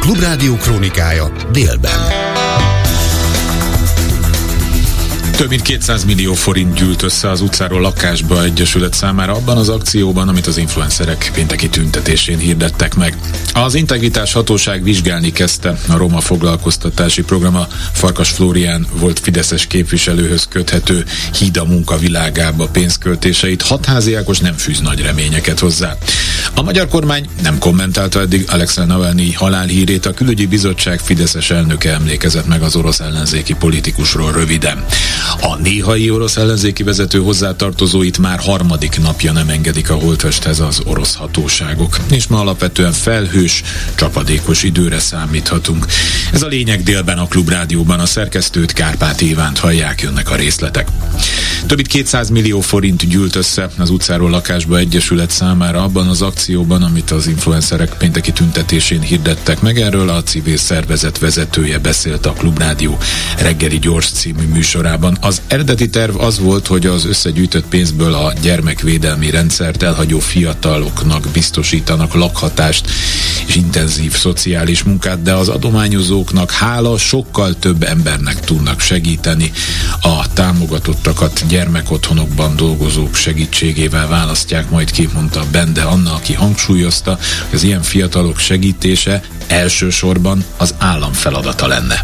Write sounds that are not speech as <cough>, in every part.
Klubrádió krónikája délben. Több mint 200 millió forint gyűlt össze az utcáról lakásba egyesület számára abban az akcióban, amit az influencerek pénteki tüntetésén hirdettek meg. Az integritás hatóság vizsgálni kezdte a Roma foglalkoztatási programa Farkas Flórián volt Fideszes képviselőhöz köthető híd a munka világába pénzköltéseit. Hatházi Ákos nem fűz nagy reményeket hozzá. A magyar kormány nem kommentálta eddig Alexei Navalnyi halálhírét, a külügyi bizottság Fideszes elnöke emlékezett meg az orosz ellenzéki politikusról röviden. A néhai orosz ellenzéki vezető hozzátartozóit már harmadik napja nem engedik a holtvesthez az orosz hatóságok, és ma alapvetően felhős, csapadékos időre számíthatunk. Ez a lényeg délben a Klubrádióban a szerkesztőt Kárpát Évánt hallják, jönnek a részletek. Több mint 200 millió forint gyűlt össze az utcáról lakásba egyesület számára abban az akcióban, amit az influencerek pénteki tüntetésén hirdettek meg. Erről a civil szervezet vezetője beszélt a Klubrádió reggeli gyors című műsorában. Az eredeti terv az volt, hogy az összegyűjtött pénzből a gyermekvédelmi rendszert elhagyó fiataloknak biztosítanak lakhatást és intenzív szociális munkát, de az adományozóknak hála sokkal több embernek tudnak segíteni. A támogatottakat gyermekotthonokban dolgozók segítségével választják majd ki, mondta Bende Anna, aki hangsúlyozta, hogy az ilyen fiatalok segítése elsősorban az állam feladata lenne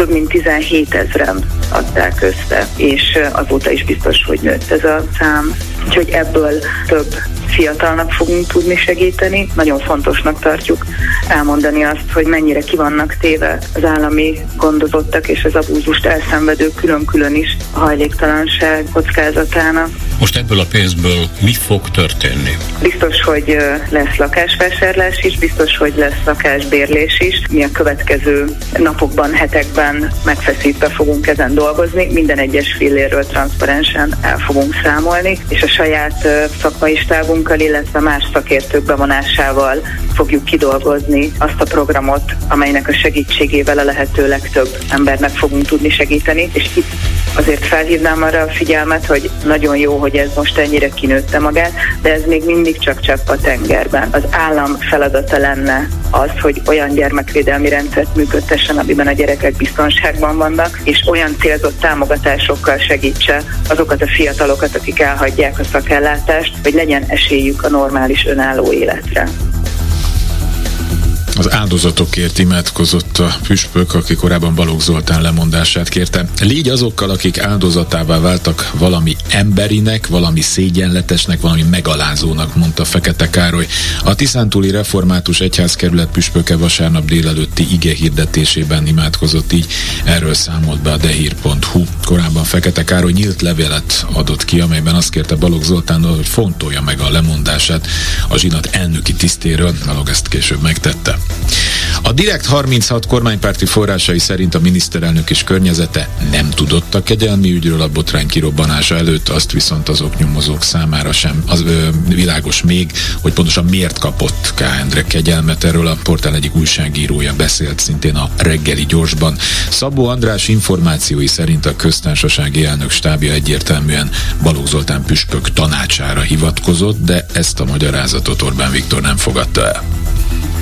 több mint 17 ezeren adták össze, és azóta is biztos, hogy nőtt ez a szám. Úgyhogy ebből több fiatalnak fogunk tudni segíteni. Nagyon fontosnak tartjuk elmondani azt, hogy mennyire ki vannak téve az állami gondozottak és az abúzust elszenvedők külön-külön is a hajléktalanság kockázatának. Most ebből a pénzből mi fog történni? Biztos, hogy lesz lakásvásárlás is, biztos, hogy lesz lakásbérlés is. Mi a következő napokban, hetekben megfeszítve fogunk ezen dolgozni. Minden egyes fillérről transzparensen el fogunk számolni, és a saját szakmai stábunkkal, illetve más szakértők bevonásával fogjuk kidolgozni azt a programot, amelynek a segítségével a lehető legtöbb embernek fogunk tudni segíteni. És itt azért felhívnám arra a figyelmet, hogy nagyon jó, hogy ez most ennyire kinőtte magát, de ez még mindig csak csepp a tengerben. Az állam feladata lenne az, hogy olyan gyermekvédelmi rendszert működtessen, amiben a gyerekek biztonságban vannak, és olyan célzott támogatásokkal segítse azokat a fiatalokat, akik elhagyják a szakellátást, hogy legyen esélyük a normális önálló életre. Az áldozatokért imádkozott a püspök, aki korábban Balogh Zoltán lemondását kérte. Légy azokkal, akik áldozatává váltak valami emberinek, valami szégyenletesnek, valami megalázónak, mondta Fekete Károly. A Tiszántúli Református Egyházkerület püspöke vasárnap délelőtti ige hirdetésében imádkozott így. Erről számolt be a dehír.hu. Korábban Fekete Károly nyílt levelet adott ki, amelyben azt kérte Balogh Zoltánnal, hogy fontolja meg a lemondását a zsinat elnöki tisztéről. Balogh ezt később megtette. A Direkt 36 kormánypárti forrásai szerint a miniszterelnök és környezete nem tudott a kegyelmi ügyről a botrány kirobbanása előtt, azt viszont az oknyomozók számára sem az ö, világos még, hogy pontosan miért kapott K. Endre kegyelmet. Erről a portál egyik újságírója beszélt szintén a reggeli gyorsban. Szabó András információi szerint a köztársasági elnök stábja egyértelműen Balogh Zoltán püspök tanácsára hivatkozott, de ezt a magyarázatot Orbán Viktor nem fogadta el.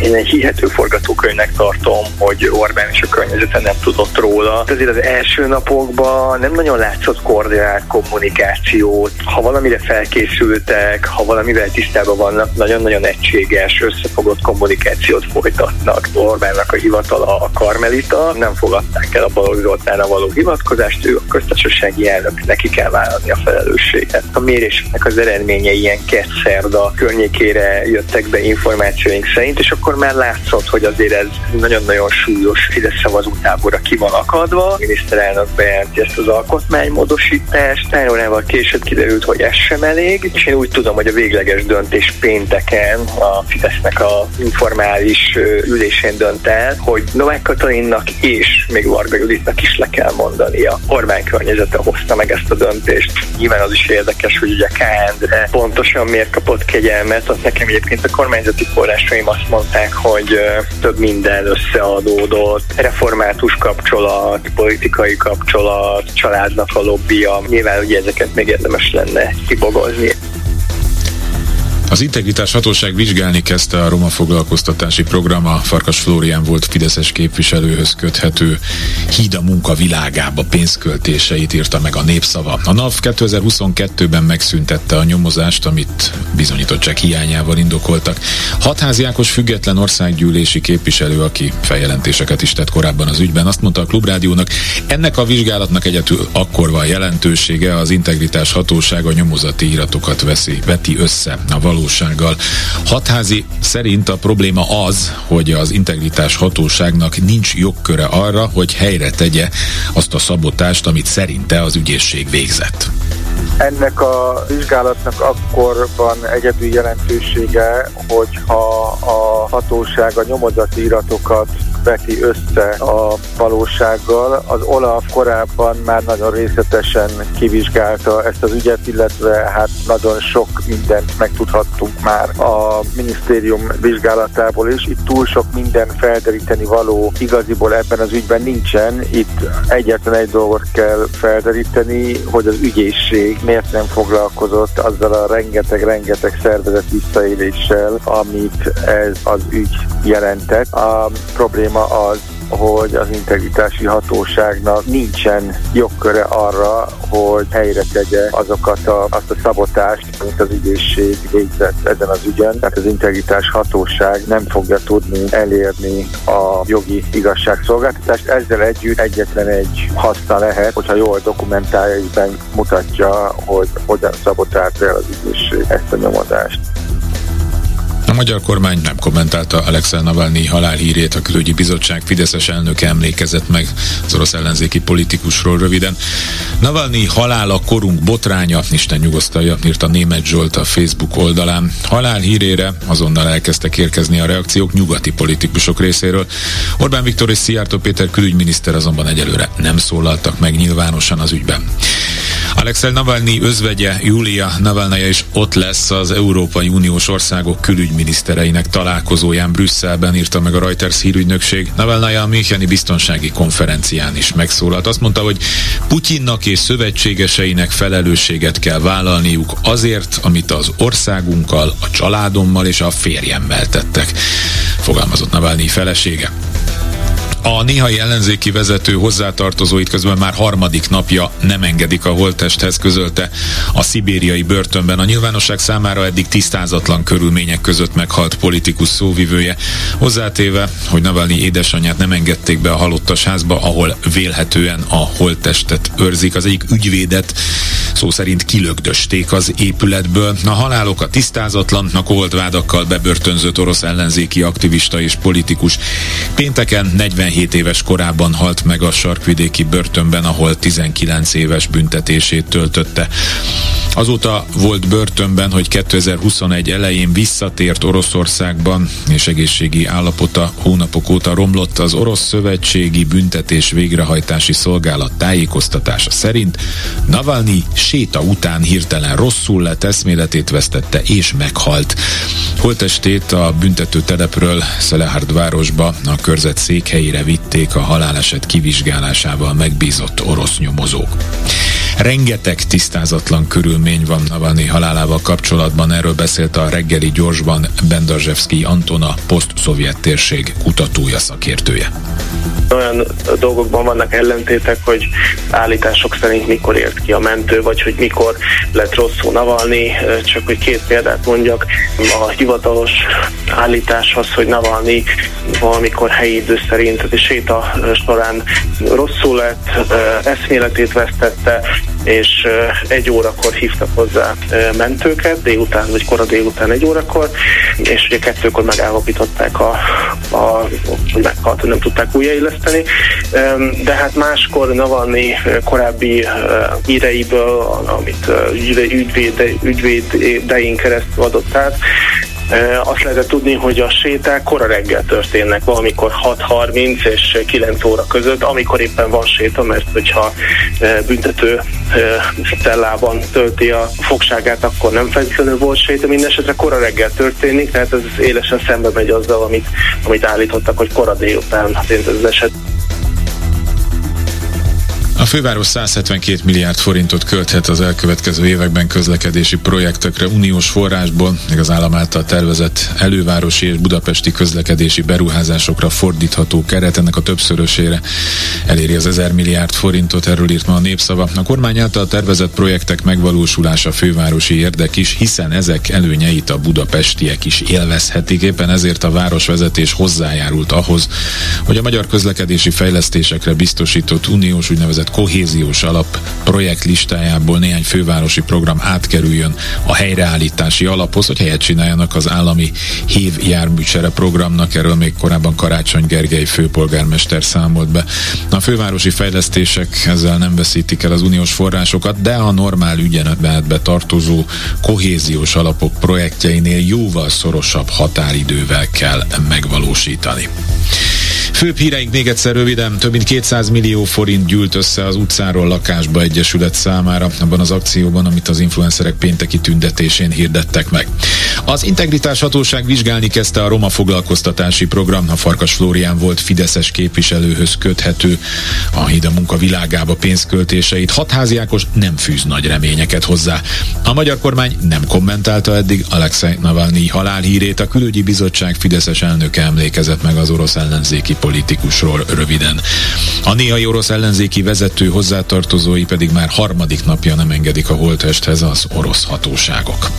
Én egy hihető forgatókönyvnek tartom, hogy Orbán és a környezete nem tudott róla. Azért az első napokban nem nagyon látszott koordinált kommunikációt. Ha valamire felkészültek, ha valamivel tisztában vannak, nagyon-nagyon egységes, összefogott kommunikációt folytatnak. Orbánnak a hivatala a Karmelita, nem fogadták el a Balogh Zoltánra való hivatkozást, ő a köztársasági elnök, neki kell vállalni a felelősséget. A méréseknek az eredményei ilyen szerda környékére jöttek be információink szerint, és akkor már látszott, hogy azért ez nagyon-nagyon súlyos Fidesz szavazótábora ki van akadva. A miniszterelnök bejelenti ezt az alkotmánymódosítást, három órával később kiderült, hogy ez sem elég, és én úgy tudom, hogy a végleges döntés pénteken a Fidesznek a informális ülésén dönt el, hogy Novák Katalinnak és még Varga Juditnak is le kell mondania. Orbán környezete hozta meg ezt a döntést. Nyilván az is érdekes, hogy ugye K. pontosan miért kapott kegyelmet, azt nekem egyébként a kormányzati forrásaim azt mondták, hogy több minden összeadódott, református kapcsolat, politikai kapcsolat, családnak a lobbia. Nyilván ugye ezeket még érdemes lenne kibogozni. Az integritás hatóság vizsgálni kezdte a roma foglalkoztatási program a Farkas Flórián volt Fideszes képviselőhöz köthető híd a munka világába pénzköltéseit írta meg a népszava. A NAV 2022-ben megszüntette a nyomozást, amit bizonyítottság hiányával indokoltak. Hatházi Ákos független országgyűlési képviselő, aki feljelentéseket is tett korábban az ügyben, azt mondta a Klubrádiónak, ennek a vizsgálatnak egyetül akkor van jelentősége, az integritás hatósága nyomozati iratokat veszi, veti össze a való valósággal. Hatházi szerint a probléma az, hogy az integritás hatóságnak nincs jogköre arra, hogy helyre tegye azt a szabotást, amit szerinte az ügyészség végzett. Ennek a vizsgálatnak akkor van egyedül jelentősége, hogyha a hatóság a nyomozati iratokat veti össze a valósággal. Az Olaf korábban már nagyon részletesen kivizsgálta ezt az ügyet, illetve hát nagyon sok mindent megtudhattunk már a minisztérium vizsgálatából is. Itt túl sok minden felderíteni való igaziból ebben az ügyben nincsen. Itt egyetlen egy dolgot kell felderíteni, hogy az ügyészség miért nem foglalkozott azzal a rengeteg-rengeteg szervezet visszaéléssel, amit ez az ügy jelentett. A probléma az, hogy az integritási hatóságnak nincsen jogköre arra, hogy helyre tegye azokat a, azt a szabotást, amit az ügyészség végzett ezen az ügyen. Tehát az integritás hatóság nem fogja tudni elérni a jogi igazságszolgáltatást. Ezzel együtt egyetlen egy haszna lehet, hogyha jól dokumentálja mutatja, hogy hogyan szabotált el az ügyészség ezt a nyomozást. A magyar kormány nem kommentálta Alexei Navalnyi halálhírét, a külügyi bizottság Fideszes elnöke emlékezett meg az orosz ellenzéki politikusról röviden. Navalnyi halála korunk botránya, Isten nyugosztalja, írta német Zsolt a Facebook oldalán. Halálhírére azonnal elkezdtek érkezni a reakciók nyugati politikusok részéről. Orbán Viktor és Szijjártó Péter külügyminiszter azonban egyelőre nem szólaltak meg nyilvánosan az ügyben. Alexei Navalnyi özvegye Julia Navalnaya is ott lesz az Európai Uniós országok külügyminisztereinek találkozóján Brüsszelben, írta meg a Reuters hírügynökség. Navalnaya a Müncheni biztonsági konferencián is megszólalt. Azt mondta, hogy Putyinnak és szövetségeseinek felelősséget kell vállalniuk azért, amit az országunkkal, a családommal és a férjemmel tettek, fogalmazott Navalnyi felesége. A néhai ellenzéki vezető hozzátartozóit közben már harmadik napja nem engedik a holttesthez, közölte a szibériai börtönben. A nyilvánosság számára eddig tisztázatlan körülmények között meghalt politikus szóvivője. Hozzátéve, hogy Navalnyi édesanyját nem engedték be a halottas házba, ahol vélhetően a holttestet őrzik. Az egyik ügyvédet szó szerint kilögdösték az épületből. A halálok a tisztázatlan, a kolt vádakkal bebörtönzött orosz ellenzéki aktivista és politikus. Pénteken 47 éves korában halt meg a sarkvidéki börtönben, ahol 19 éves büntetését töltötte. Azóta volt börtönben, hogy 2021 elején visszatért Oroszországban, és egészségi állapota hónapok óta romlott az Orosz Szövetségi Büntetés Végrehajtási Szolgálat tájékoztatása szerint Navalnyi séta után hirtelen rosszul lett, eszméletét vesztette és meghalt. Holtestét a büntető telepről Szelehárd városba, a körzet székhelyére vitték a haláleset kivizsgálásával megbízott orosz nyomozók. Rengeteg tisztázatlan körülmény van Navalnyi halálával kapcsolatban, erről beszélt a reggeli gyorsban Bendarzsevszki Antona, poszt-szovjet térség kutatója szakértője. Olyan dolgokban vannak ellentétek, hogy állítások szerint mikor ért ki a mentő, vagy hogy mikor lett rosszul Navalnyi. Csak hogy két példát mondjak, a hivatalos állítás az, hogy Navalnyi valamikor helyi idő szerint, tehát séta során rosszul lett, eszméletét vesztette, és egy órakor hívtak hozzá mentőket, délután vagy kora délután egy órakor, és ugye kettőkor megállapították, a, a, hogy meghalt, hogy nem tudták újjáilleszteni. De hát máskor Navalnyi korábbi híreiből, amit ügyvéd, ügyvédein keresztül adott át, azt lehetett tudni, hogy a séták kora reggel történnek, valamikor 6.30 és 9 óra között, amikor éppen van séta, mert hogyha büntető stellában tölti a fogságát, akkor nem feltétlenül volt séta, mindesetre kora reggel történik, tehát ez élesen szembe megy azzal, amit, amit állítottak, hogy kora délután történt ez az eset. A főváros 172 milliárd forintot költhet az elkövetkező években közlekedési projektekre uniós forrásból, még az állam által tervezett elővárosi és budapesti közlekedési beruházásokra fordítható keret ennek a többszörösére eléri az 1000 milliárd forintot, erről írt ma a népszava. A kormány által tervezett projektek megvalósulása fővárosi érdek is, hiszen ezek előnyeit a budapestiek is élvezhetik. Éppen ezért a városvezetés hozzájárult ahhoz, hogy a magyar közlekedési fejlesztésekre biztosított uniós úgynevezett kohéziós alap projekt listájából néhány fővárosi program átkerüljön a helyreállítási alaphoz, hogy helyet csináljanak az állami hív járműcsere programnak. Erről még korábban Karácsony Gergely főpolgármester számolt be. A fővárosi fejlesztések ezzel nem veszítik el az uniós forrásokat, de a normál ügyenetbe tartozó kohéziós alapok projektjeinél jóval szorosabb határidővel kell megvalósítani. Főbb híreink még egyszer röviden. Több mint 200 millió forint gyűlt össze az utcáról lakásba egyesület számára abban az akcióban, amit az influencerek pénteki tüntetésén hirdettek meg. Az Integritás Hatóság vizsgálni kezdte a roma foglalkoztatási program. A Farkas Flórián volt Fideszes képviselőhöz köthető. A híd a munka világába pénzköltéseit Hatházi Ákos nem fűz nagy reményeket hozzá. A magyar kormány nem kommentálta eddig Alexei Navalnyi halálhírét. A külügyi bizottság Fideszes elnöke emlékezett meg az orosz ellenzéki politikusról röviden. A néhai orosz ellenzéki vezető hozzátartozói pedig már harmadik napja nem engedik a holtesthez az orosz hatóságok.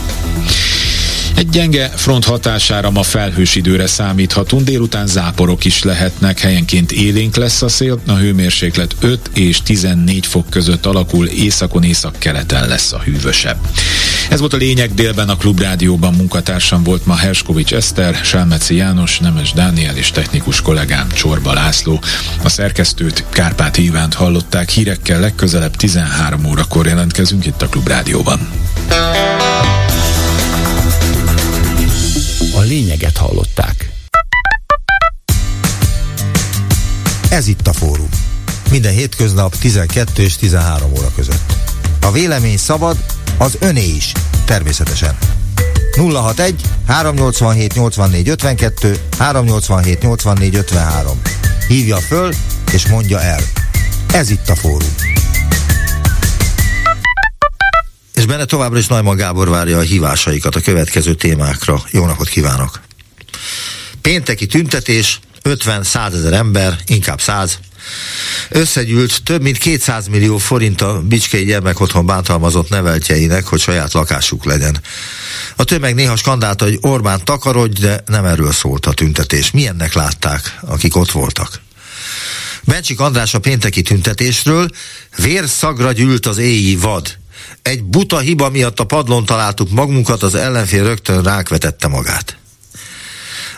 Egy gyenge front hatására ma felhős időre számíthatunk, délután záporok is lehetnek, helyenként élénk lesz a szél, a hőmérséklet 5 és 14 fok között alakul, északon észak-keleten lesz a hűvösebb. Ez volt a lényeg délben a Klubrádióban munkatársam volt ma Herskovics Eszter, Selmeci János, Nemes Dániel és technikus kollégám Csorba László. A szerkesztőt Kárpát Ivánt hallották hírekkel legközelebb 13 órakor jelentkezünk itt a Klubrádióban. A lényeget hallották. Ez itt a fórum. Minden hétköznap 12 és 13 óra között. A vélemény szabad, az öné is, természetesen. 061 387 84 52 387 84 53. Hívja föl és mondja el. Ez itt a fórum. És benne továbbra is Najman Gábor várja a hívásaikat a következő témákra. Jó napot kívánok! Pénteki tüntetés, 50-100 ezer ember, inkább 100, összegyűlt több mint 200 millió forint a Bicskei gyermekotthon bántalmazott neveltjeinek, hogy saját lakásuk legyen. A tömeg néha skandálta, hogy Orbán takarodj, de nem erről szólt a tüntetés. Milyennek látták, akik ott voltak? Bencsik András a pénteki tüntetésről, vérszagra gyűlt az éji vad. Egy buta hiba miatt a padlón találtuk magunkat, az ellenfél rögtön ránk vetette magát.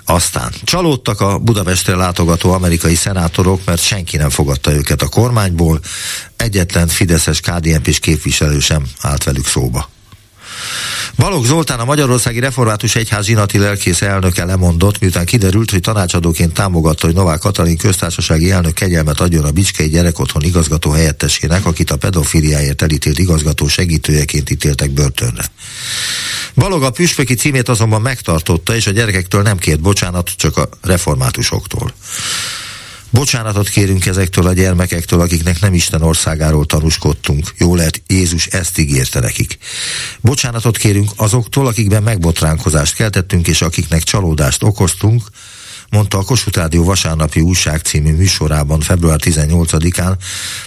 Aztán csalódtak a Budapestre látogató amerikai szenátorok, mert senki nem fogadta őket a kormányból, egyetlen Fideszes KDNP-s képviselő sem állt velük szóba. Balogh Zoltán a Magyarországi Református Egyház zsinati lelkész elnöke lemondott, miután kiderült, hogy tanácsadóként támogatta, hogy Novák Katalin köztársasági elnök kegyelmet adjon a Bicskei gyerekotthon igazgató helyettesének, akit a pedofiliáért elítélt igazgató segítőjeként ítéltek börtönre. Balog a püspöki címét azonban megtartotta, és a gyerekektől nem kért bocsánatot, csak a reformátusoktól. Bocsánatot kérünk ezektől a gyermekektől, akiknek nem Isten országáról tanúskodtunk. Jó lehet, Jézus ezt ígérte nekik. Bocsánatot kérünk azoktól, akikben megbotránkozást keltettünk, és akiknek csalódást okoztunk, mondta a Kossuth Rádió vasárnapi újság című műsorában február 18-án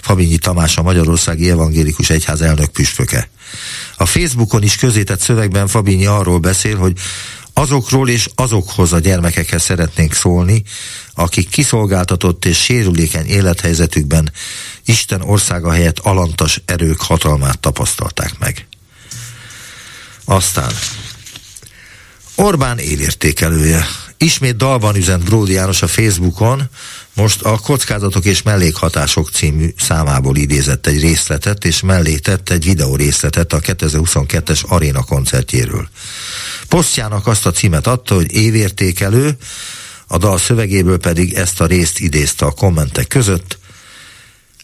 Fabinyi Tamás a Magyarországi Evangélikus Egyház elnök püspöke. A Facebookon is közétett szövegben Fabinyi arról beszél, hogy azokról és azokhoz a gyermekekhez szeretnénk szólni, akik kiszolgáltatott és sérülékeny élethelyzetükben Isten országa helyett alantas erők hatalmát tapasztalták meg. Aztán Orbán élértékelője. Ismét dalban üzent Bródi János a Facebookon, most a Kockázatok és Mellékhatások című számából idézett egy részletet, és mellé tett egy videó részletet a 2022-es Aréna koncertjéről. Posztjának azt a címet adta, hogy évértékelő, a dal szövegéből pedig ezt a részt idézte a kommentek között.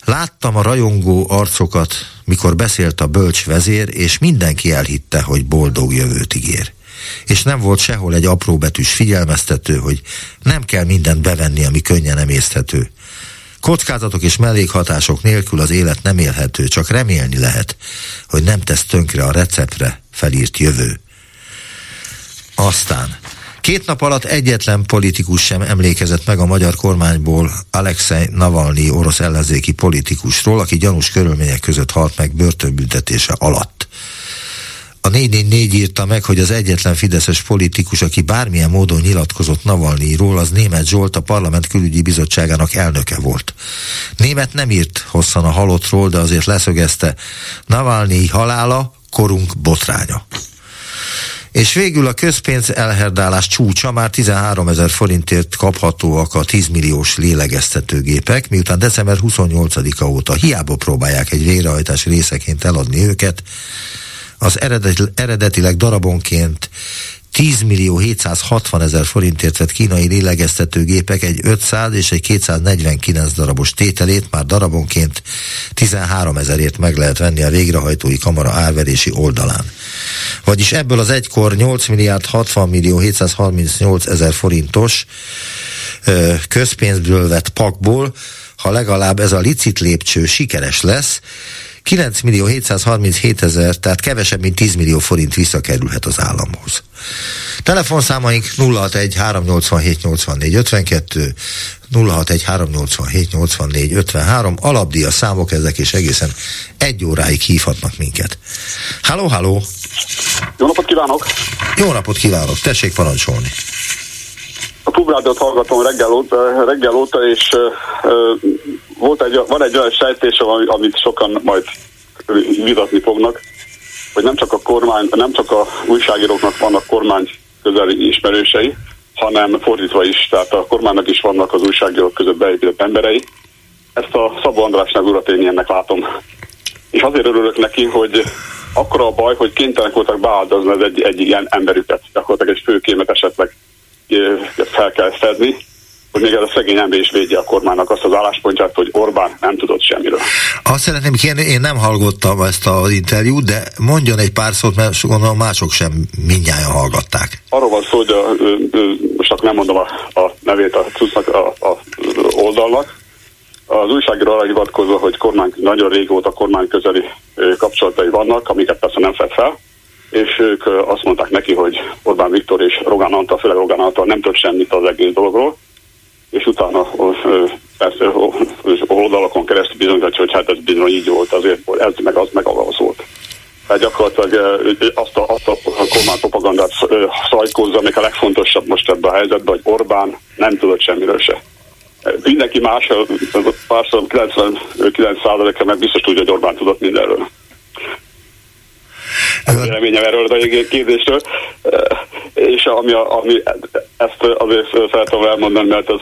Láttam a rajongó arcokat, mikor beszélt a bölcs vezér, és mindenki elhitte, hogy boldog jövőt ígér. És nem volt sehol egy apróbetűs figyelmeztető, hogy nem kell mindent bevenni, ami könnyen emészthető. Kockázatok és mellékhatások nélkül az élet nem élhető, csak remélni lehet, hogy nem tesz tönkre a receptre felírt jövő. Aztán Két nap alatt egyetlen politikus sem emlékezett meg a magyar kormányból Alexei Navalnyi orosz ellenzéki politikusról, aki gyanús körülmények között halt meg börtönbüntetése alatt. A 444 írta meg, hogy az egyetlen fideszes politikus, aki bármilyen módon nyilatkozott Navalnyiról, az német Zsolt, a parlament külügyi bizottságának elnöke volt. Német nem írt hosszan a halottról, de azért leszögezte, Navalnyi halála korunk botránya. És végül a közpénz elherdálás csúcsa már 13 ezer forintért kaphatóak a 10 milliós lélegeztetőgépek, miután december 28-a óta hiába próbálják egy végrehajtás részeként eladni őket, az eredetileg darabonként 10 millió 760 ezer forintért vett kínai lélegeztetőgépek egy 500 és egy 249 darabos tételét már darabonként 13 ezerért meg lehet venni a végrehajtói kamara árverési oldalán. Vagyis ebből az egykor 8 milliárd 60 millió 738 ezer forintos közpénzből vett pakból, ha legalább ez a licit lépcső sikeres lesz, 9 millió 737 ezer, tehát kevesebb, mint 10 millió forint visszakerülhet az államhoz. Telefonszámaink 061 387 84 52, 061 387 84 53, alapdíja számok ezek, és egészen egy óráig hívhatnak minket. Halló, halló! Jó napot kívánok! Jó napot kívánok, tessék parancsolni! A Klubrádiót hallgatom reggel óta, reggel óta és uh, volt egy, van egy olyan sejtésem, amit sokan majd vitatni fognak, hogy nem csak a kormány, nem csak a újságíróknak vannak kormány közeli ismerősei, hanem fordítva is, tehát a kormánynak is vannak az újságírók között beépített emberei. Ezt a Szabó Andrásnak urat én ilyennek látom. És azért örülök neki, hogy akkor a baj, hogy kénytelenek voltak beáldozni egy, egy ilyen emberüket, gyakorlatilag egy főkémet esetleg fel kell fedni, hogy még ez a szegény ember is védje a kormánynak azt az álláspontját, hogy Orbán nem tudott semmiről. Azt szeretném kérni, én nem hallgattam ezt az interjút, de mondjon egy pár szót, mert gondolom mások sem mindjárt hallgatták. Arról van szó, hogy a, most csak nem mondom a, a nevét a, a, a oldalnak, az újságíró arra hivatkozva, hogy kormány, nagyon régóta kormány közeli kapcsolatai vannak, amiket persze nem fed fel, és ők azt mondták neki, hogy Orbán Viktor és Rogán Antal, főleg Rogán Antal nem tud semmit az egész dologról, és utána persze oldalakon keresztül bizonyítja, hogy hát ez bizony így volt, azért ez meg az meg az volt. Tehát gyakorlatilag azt a, azt a kormány propagandát szajkózza, amik a legfontosabb most ebben a helyzetben, hogy Orbán nem tudott semmiről se. Mindenki más, párszor 99%-a meg biztos tudja, hogy Orbán tudott mindenről. A véleményem erről a kérdésről. És ami, ami ezt azért szeretem elmondani, mert az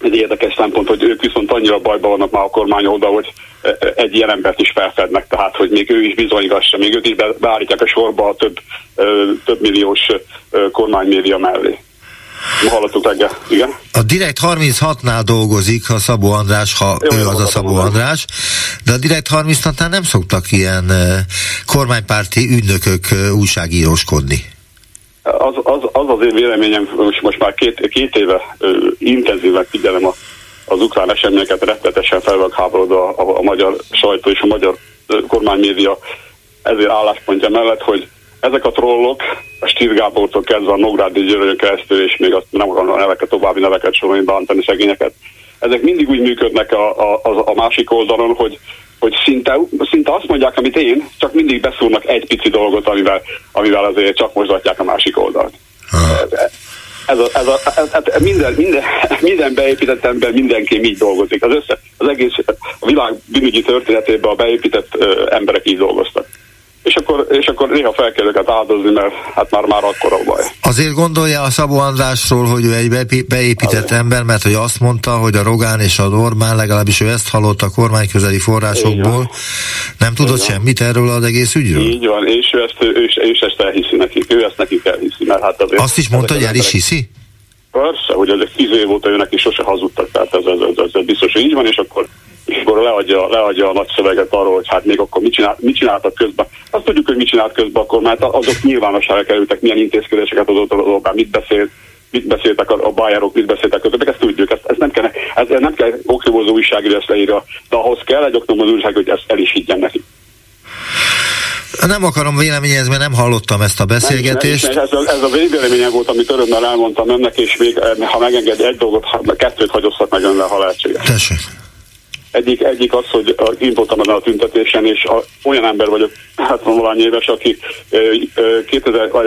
egy érdekes szempont, hogy ők viszont annyira bajban vannak már a kormány oldal, hogy egy ilyen embert is felfednek, tehát hogy még ő is bizonygassa, még őt is beállítják a sorba a több, több milliós kormánymédia mellé. Hallottuk reggel, igen. A Direkt 36-nál dolgozik a Szabó András, ha Jó, ő az a Szabó András, de a Direkt 36-nál nem szoktak ilyen kormánypárti ügynökök újságíróskodni. Az, az, az az én véleményem, most, most már két, két éve ö, intenzíven figyelem a, az ukrán eseményeket, rettetesen fel háborodva a, a, a magyar sajtó és a magyar kormánymédia ezért álláspontja mellett, hogy ezek a trollok, a Stír Gábortól kezdve a Nógrádi Györgyön keresztül, és még azt nem akarom a neveket, további neveket sorolni, bántani szegényeket, ezek mindig úgy működnek a, a, a, a másik oldalon, hogy hogy szinte, szinte azt mondják, amit én, csak mindig beszúrnak egy pici dolgot, amivel, amivel azért csak mozgatják a másik oldalt. Ez a, ez a, ez, ez minden, minden, minden beépített ember, mindenki így dolgozik. Az, össze, az egész a világ bűnügyi történetében a beépített ö, emberek így dolgoztak és akkor, és akkor néha fel kell őket áldozni, mert hát már már akkor a baj. Azért gondolja a Szabó Andrásról, hogy ő egy beépített Azért. ember, mert hogy azt mondta, hogy a Rogán és a Orbán, legalábbis ő ezt hallott a kormány közeli forrásokból, nem tudott Így semmit erről az egész ügyről? Így van, és ő ezt, ő, ő, ő ezt elhiszi nekik, ő ezt nekik elhiszi, mert hát azért... Azt is mondta, hogy el is hiszi? Persze, hogy ezek tíz év óta őnek is sose hazudtak, tehát ez, ez, ez, ez biztos, hogy így van, és akkor és akkor leadja, leadja a nagy szöveget arról, hogy hát még akkor mit, csinált, mit csináltak közben. Azt tudjuk, hogy mit csinált közben akkor, mert azok nyilvánosságra kerültek, milyen intézkedéseket adott az Orbán, mit beszélt, mit beszéltek a, a bájárok, mit beszéltek többek, ezt tudjuk, ezt, ezt nem kell, ez, nem kell oknyomozó újságíró ezt leírja, de ahhoz kell egy oknyomozó újságíró, hogy ezt el is higgyen neki. Nem akarom véleményezni, mert nem hallottam ezt a beszélgetést. Nem, nem, ez, a, ez a végvéleményem volt, amit örömmel elmondtam önnek, és még, eh, ha megenged egy dolgot, kettőt hagyozhat meg önnel, ha lehetséges. Tessék. Egyik, egyik az, hogy én voltam ezen a tüntetésen, és a, olyan ember vagyok, hát valány éves, aki 2000, vagy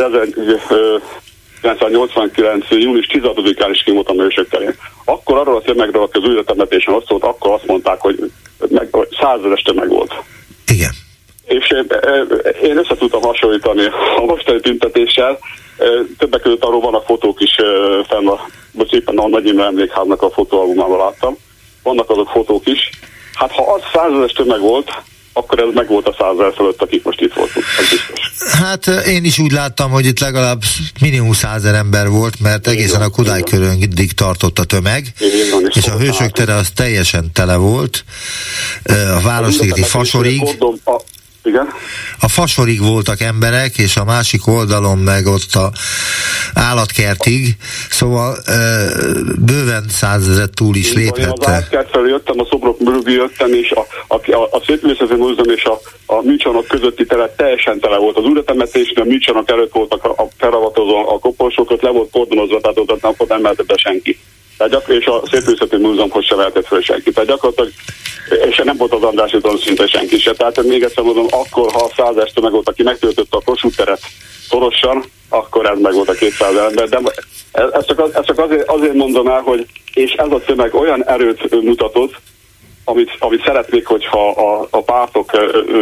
1989. június 16-án is kimoltam ősök terén. Akkor arról a tömegről, aki az újratemetésen ott szólt, akkor azt mondták, hogy, meg, hogy százeres tömeg volt. Igen. És én össze tudtam hasonlítani a mostani tüntetéssel. Többek között arról vannak fotók is fenn a, most éppen a Nagy Imre emlékháznak a fotóalbumában láttam vannak azok fotók is. Hát ha az százezer tömeg volt, akkor ez meg volt a százezer fölött, akik most itt voltunk, ez biztos. Hát én is úgy láttam, hogy itt legalább minimum százer ember volt, mert egészen a Kudály köröndig tartott a tömeg, és a Hősök tere az teljesen tele volt, a Városligeti Fasorig. A, igen. A fasorig voltak emberek, és a másik oldalon meg ott a állatkertig, szóval bőven százezer túl is léphette. Az állatkert felé jöttem, a szobrok mögé jöttem, és a, a, a, a Szépművészeti Múzeum és a, a műcsarnok közötti tele teljesen tele volt. Az újratemetésnél a műcsarnok előtt voltak a, a felavatozó, a koporsók, le volt kordonozva, tehát ott nem, ott nem mehetett be senki. Tehát gyakor, és a Szépművészeti Múzeumhoz sem vehetett fel senki. Tehát gyakorlatilag és nem volt az András úton szinte senki se. Tehát még egyszer mondom, akkor, ha a százas meg volt, aki megtöltötte a Kossuth teret szorosan, akkor ez meg volt a 200 ember. De ezt csak, ezt csak azért, azért mondom el, hogy és ez a tömeg olyan erőt mutatott, amit, amit szeretnék, hogyha a, a pártok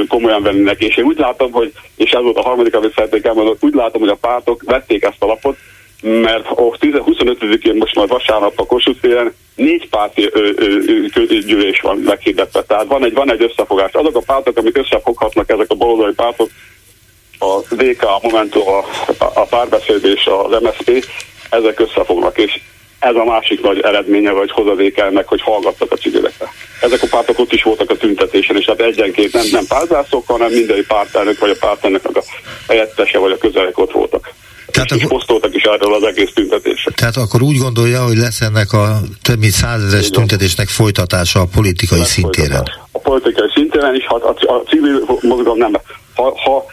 komolyan vennének. És én úgy látom, hogy, és ez volt a harmadik, amit szeretnék elmondani, úgy látom, hogy a pártok vették ezt a lapot, mert a 25-én most már vasárnap a Kossuth téren négy párti gyűlés van meghirdetve. Tehát van egy, van egy összefogás. Azok a pártok, amik összefoghatnak, ezek a baloldali pártok, a DK, a Momentum, a, a párbeszéd és az MSZP, ezek összefognak, és ez a másik nagy eredménye vagy hozadék ennek, hogy hallgattak a civilekre. Ezek a pártok ott is voltak a tüntetésen, és hát egyenként nem, nem párzászok, hanem minden pártelnök vagy a pártelnöknek a helyettese vagy a közelek ott voltak. Tehát és akkor, posztoltak is erről az egész tüntetésre. Tehát akkor úgy gondolja, hogy lesz ennek a több mint százezeres tüntetésnek folytatása a politikai lesz szintéren? Folytatás. A politikai szintéren is, ha a, a civil mozgalom nem. Ha, ha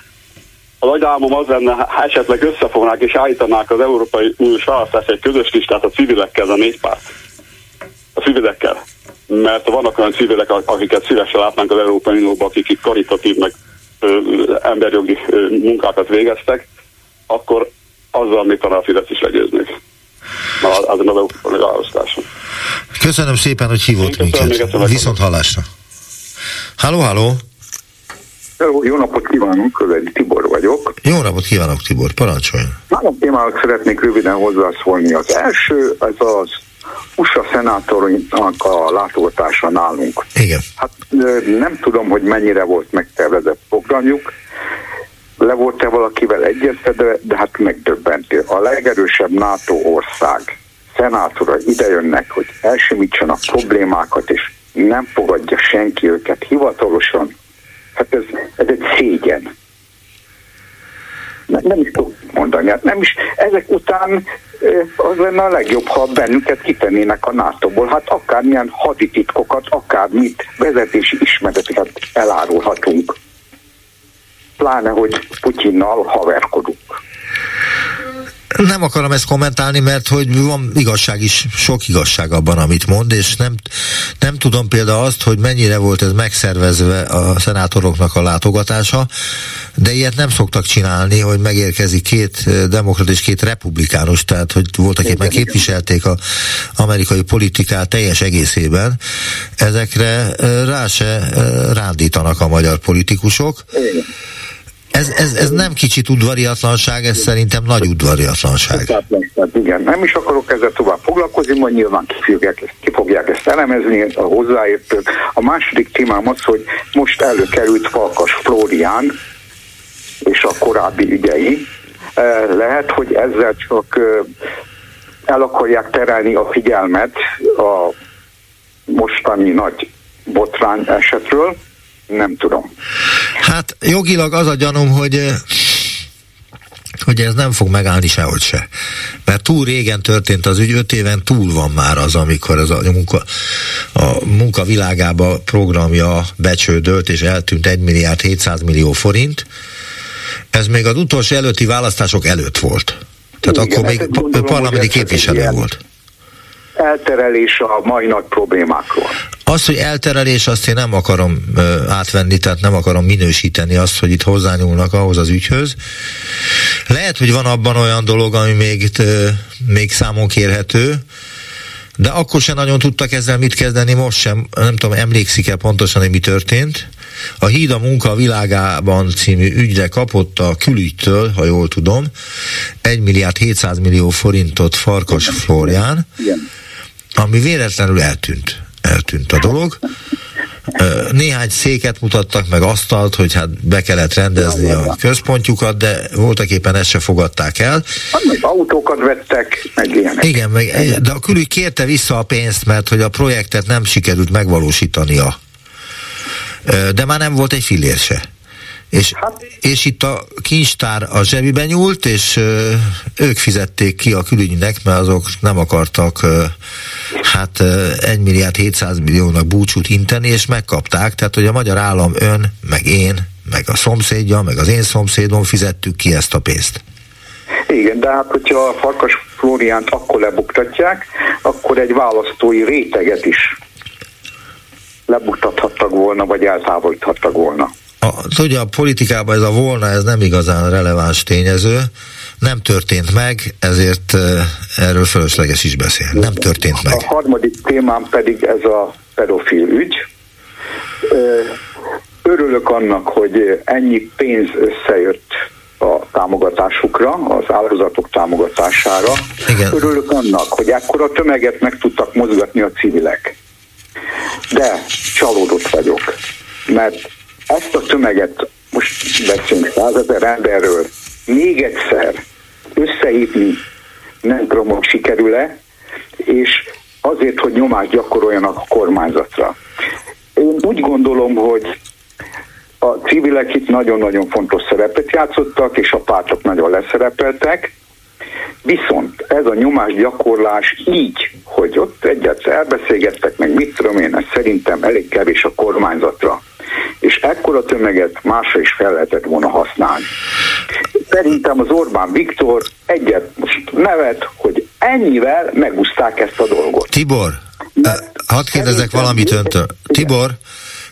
a nagy álmom az lenne, ha esetleg összefognák és állítanák az Európai Uniós választás egy közös listát a civilekkel, a négy párt. A civilekkel. Mert vannak olyan civilek, akiket szívesen látnánk az Európai Unióban, akik itt karitatív, meg ö, emberjogi ö, munkákat végeztek, akkor azzal még talán a Fidesz is legyőznék. Az a választáson. Köszönöm szépen, hogy hívott minket. Viszont hallásra. Halló, halló! Jó, jó napot kívánok, Kövedi Tibor vagyok. Jó napot kívánok, Tibor, parancsoljon. Három témának szeretnék röviden hozzászólni. Az első, ez az USA szenátornak a látogatása nálunk. Igen. Hát nem tudom, hogy mennyire volt megtervezett programjuk, le volt-e valakivel egyeztetve, de hát megdöbbentő. A legerősebb NATO ország szenátora idejönnek, hogy elsimítsanak problémákat, és nem fogadja senki őket hivatalosan. Hát ez, ez egy szégyen. Nem, nem is tudok mondani. Hát nem is, ezek után az lenne a legjobb, ha bennünket kitennének a NATO-ból. Hát akármilyen hadititkokat, akármit, vezetési ismereteket elárulhatunk pláne, hogy Putyinnal haverkodunk. Nem akarom ezt kommentálni, mert hogy van igazság is, sok igazság abban, amit mond, és nem, nem tudom például azt, hogy mennyire volt ez megszervezve a szenátoroknak a látogatása, de ilyet nem szoktak csinálni, hogy megérkezik két demokrat és két republikánus, tehát hogy voltak éppen képviselték az amerikai politikát teljes egészében. Ezekre rá se rándítanak a magyar politikusok. Igen ez, ez, ez nem kicsit udvariatlanság, ez szerintem nagy udvariatlanság. Hát igen, nem is akarok ezzel tovább foglalkozni, majd nyilván ki fogják, ki fogják ezt elemezni, a hozzáértők. A második témám az, hogy most előkerült Falkas Flórián és a korábbi ügyei. Lehet, hogy ezzel csak el akarják terelni a figyelmet a mostani nagy botrány esetről, nem tudom. Hát jogilag az a gyanúm, hogy hogy ez nem fog megállni sehogy se. Mert túl régen történt az ügy, öt éven túl van már az, amikor ez a munka, a munka világába programja becsődölt, és eltűnt 1 milliárd 700 millió forint. Ez még az utolsó előtti választások előtt volt. Tehát Igen, akkor még gondolom, parlamenti képviselő volt elterelés a mai nagy problémákról. Az, hogy elterelés, azt én nem akarom átvenni, tehát nem akarom minősíteni azt, hogy itt hozzányúlnak ahhoz az ügyhöz. Lehet, hogy van abban olyan dolog, ami még, még számon kérhető, de akkor sem nagyon tudtak ezzel mit kezdeni, most sem, nem tudom, emlékszik-e pontosan, hogy mi történt. A Híd a munka világában című ügyre kapott a külügytől, ha jól tudom, 1 milliárd 700 millió forintot Farkas Florián. Igen ami véletlenül eltűnt. Eltűnt a dolog. Néhány széket mutattak meg asztalt, hogy hát be kellett rendezni a központjukat, de voltak éppen ezt se fogadták el. Hát autókat vettek, meg ilyenek. Igen, meg, de a külügy kérte vissza a pénzt, mert hogy a projektet nem sikerült megvalósítania. De már nem volt egy fillér se. És, hát, és itt a kincstár a zsebiben nyúlt, és ö, ők fizették ki a külügynek, mert azok nem akartak ö, hát 1 milliárd 700 milliónak búcsút inteni, és megkapták, tehát hogy a magyar állam ön, meg én, meg a szomszédja, meg az én szomszédom fizettük ki ezt a pénzt. Igen, de hát hogyha a Farkas Flóriánt akkor lebuktatják, akkor egy választói réteget is lebuktathattak volna, vagy eltávolíthattak volna. A, tudja, a politikában ez a volna, ez nem igazán releváns tényező, nem történt meg, ezért erről fölösleges is beszél. Nem történt meg. A harmadik témám pedig ez a pedofil ügy. Örülök annak, hogy ennyi pénz összejött a támogatásukra, az áldozatok támogatására. Igen. Örülök annak, hogy ekkora tömeget meg tudtak mozgatni a civilek. De csalódott vagyok, mert ezt a tömeget, most beszélünk százezer emberről, még egyszer összehívni nem tudom, sikerül-e, és azért, hogy nyomást gyakoroljanak a kormányzatra. Én úgy gondolom, hogy a civilek itt nagyon-nagyon fontos szerepet játszottak, és a pártok nagyon leszerepeltek, viszont ez a nyomás gyakorlás így, hogy ott egyet elbeszélgettek, meg mit tudom én, ez szerintem elég kevés a kormányzatra és ekkora tömeget másra is fel lehetett volna használni. Szerintem az Orbán Viktor egyet most nevet, hogy ennyivel megúzták ezt a dolgot. Tibor, hadd kérdezek valamit öntől. Tibor,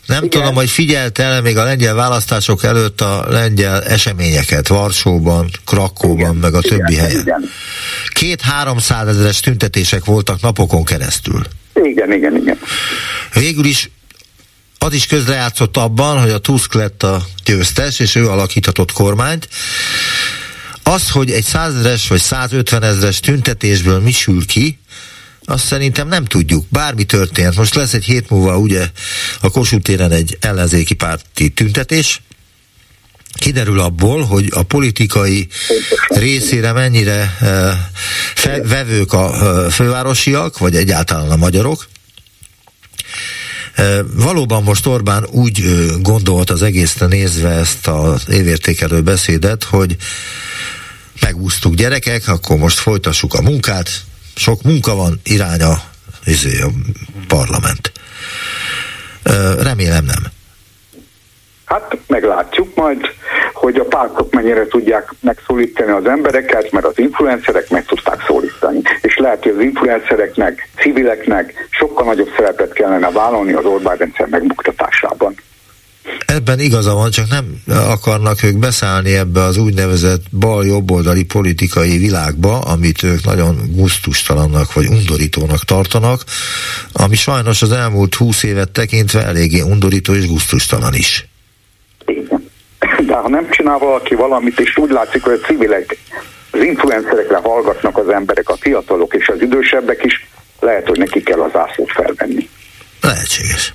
nem Igen. tudom, hogy figyelte még a lengyel választások előtt a lengyel eseményeket Varsóban, Krakóban, Igen. meg a többi Igen. helyen. Igen. Két-háromszázezeres tüntetések voltak napokon keresztül. Igen, igen, igen. Végül is az is közrejátszott abban, hogy a Tusk lett a győztes, és ő alakíthatott kormányt. Az, hogy egy százezeres vagy 150 ezeres tüntetésből mi sül ki, azt szerintem nem tudjuk. Bármi történt. Most lesz egy hét múlva ugye a Kossuth téren egy ellenzéki párti tüntetés, kiderül abból, hogy a politikai részére mennyire uh, fe, vevők a uh, fővárosiak, vagy egyáltalán a magyarok, Valóban most Orbán úgy gondolt az egészre nézve ezt az évértékelő beszédet, hogy megúsztuk gyerekek, akkor most folytassuk a munkát, sok munka van, iránya izé, a parlament. Remélem nem. Hát meglátjuk majd, hogy a pártok mennyire tudják megszólítani az embereket, mert az influencerek meg tudták szólítani. És lehet, hogy az influencereknek, civileknek sokkal nagyobb szerepet kellene vállalni az Orbán rendszer megbuktatásában. Ebben igaza van, csak nem akarnak ők beszállni ebbe az úgynevezett bal-jobboldali politikai világba, amit ők nagyon gusztustalannak vagy undorítónak tartanak, ami sajnos az elmúlt húsz évet tekintve eléggé undorító és gusztustalan is de ha nem csinál valaki valamit, és úgy látszik, hogy a civilek, az influencerekre hallgatnak az emberek, a fiatalok és az idősebbek is, lehet, hogy neki kell az ászlót felvenni. Lehetséges.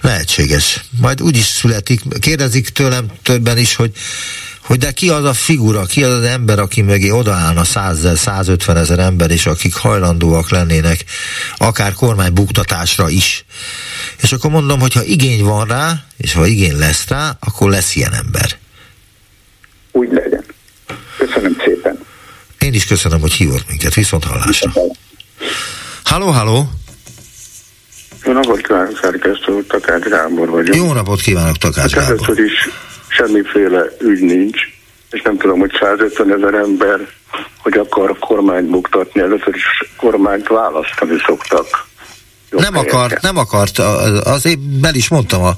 Lehetséges. Majd úgy is születik. Kérdezik tőlem többen is, hogy hogy de ki az a figura, ki az az ember, aki mögé odaállna 100 150 ezer ember, és akik hajlandóak lennének akár kormánybuktatásra is. És akkor mondom, hogy ha igény van rá, és ha igény lesz rá, akkor lesz ilyen ember. Úgy legyen. Köszönöm Én is köszönöm, hogy hívott minket. Viszont hallásra. Halló, halló! Jó napot kívánok, szerkesztő úr, Takács Gábor vagyok. Jó napot kívánok, Takács hát Gábor. Először is semmiféle ügy nincs, és nem tudom, hogy 150 ezer ember, hogy akar a kormányt buktatni, először is kormányt választani szoktak. Nem akart, nem akart, azért bel is mondtam a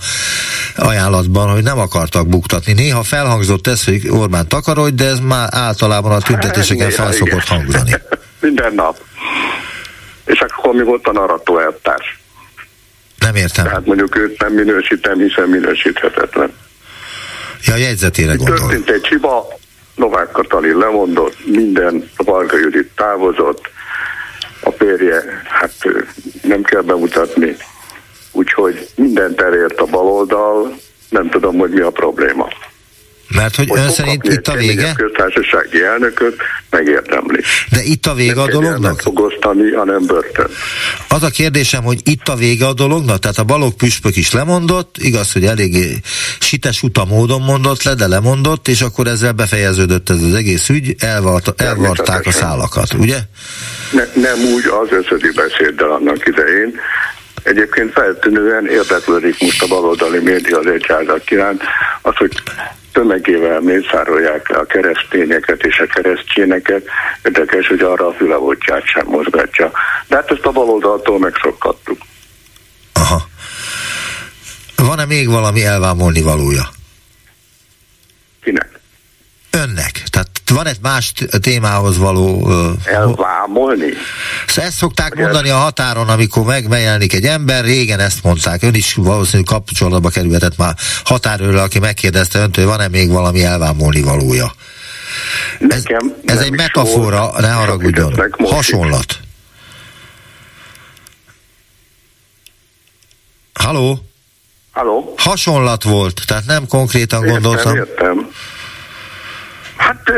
ajánlatban, hogy nem akartak buktatni. Néha felhangzott ez, hogy Orbán takarodj, de ez már általában a tüntetéseken Hát, fel szokott hangzani. <laughs> Minden nap. És akkor mi volt a narrató elvtárs? Nem értem. Tehát mondjuk őt nem minősítem, hiszen minősíthetetlen. Ja, a jegyzetére gondol. Történt egy hiba, Novák Katalin lemondott, minden, a Varga Judit távozott, a férje, hát nem kell bemutatni, úgyhogy mindent elért a baloldal, nem tudom, hogy mi a probléma. Mert hogy Hogy ön szerint itt a vége? keményebb köztársasági elnököt, megérdemli. De itt a vége a dolognak? fog osztani, hanem börtön. Az a kérdésem, hogy itt a vége a dolognak? Tehát a balok püspök is lemondott, igaz, hogy eléggé sites uta módon mondott le, de lemondott, és akkor ezzel befejeződött ez az egész ügy, elvart, elvarták a szálakat, ugye? Ne, nem úgy az összödi beszéddel annak idején. Egyébként feltűnően érdeklődik most a baloldali média az egyházak iránt, az, hogy tömegével mészárolják a keresztényeket és a keresztényeket, érdekes, hogy arra a fülevoltját sem mozgatja. De hát ezt a baloldaltól megszoktattuk. Aha. Van-e még valami elvámolni valója? Kinek? Önnek. Tehát van egy más témához való... Elvámolni? Ezt szokták mondani a határon, amikor megjelenik egy ember, régen ezt mondták, ön is valószínűleg kapcsolatba kerülhetett már határőrrel, aki megkérdezte öntől, van-e még valami elvámolni valója. Ez, Nekem ez egy metafora, volt, ne haragudjon. Hasonlat. Halló? Halló? Hasonlat volt, tehát nem konkrétan Értem, gondoltam. értem. Hát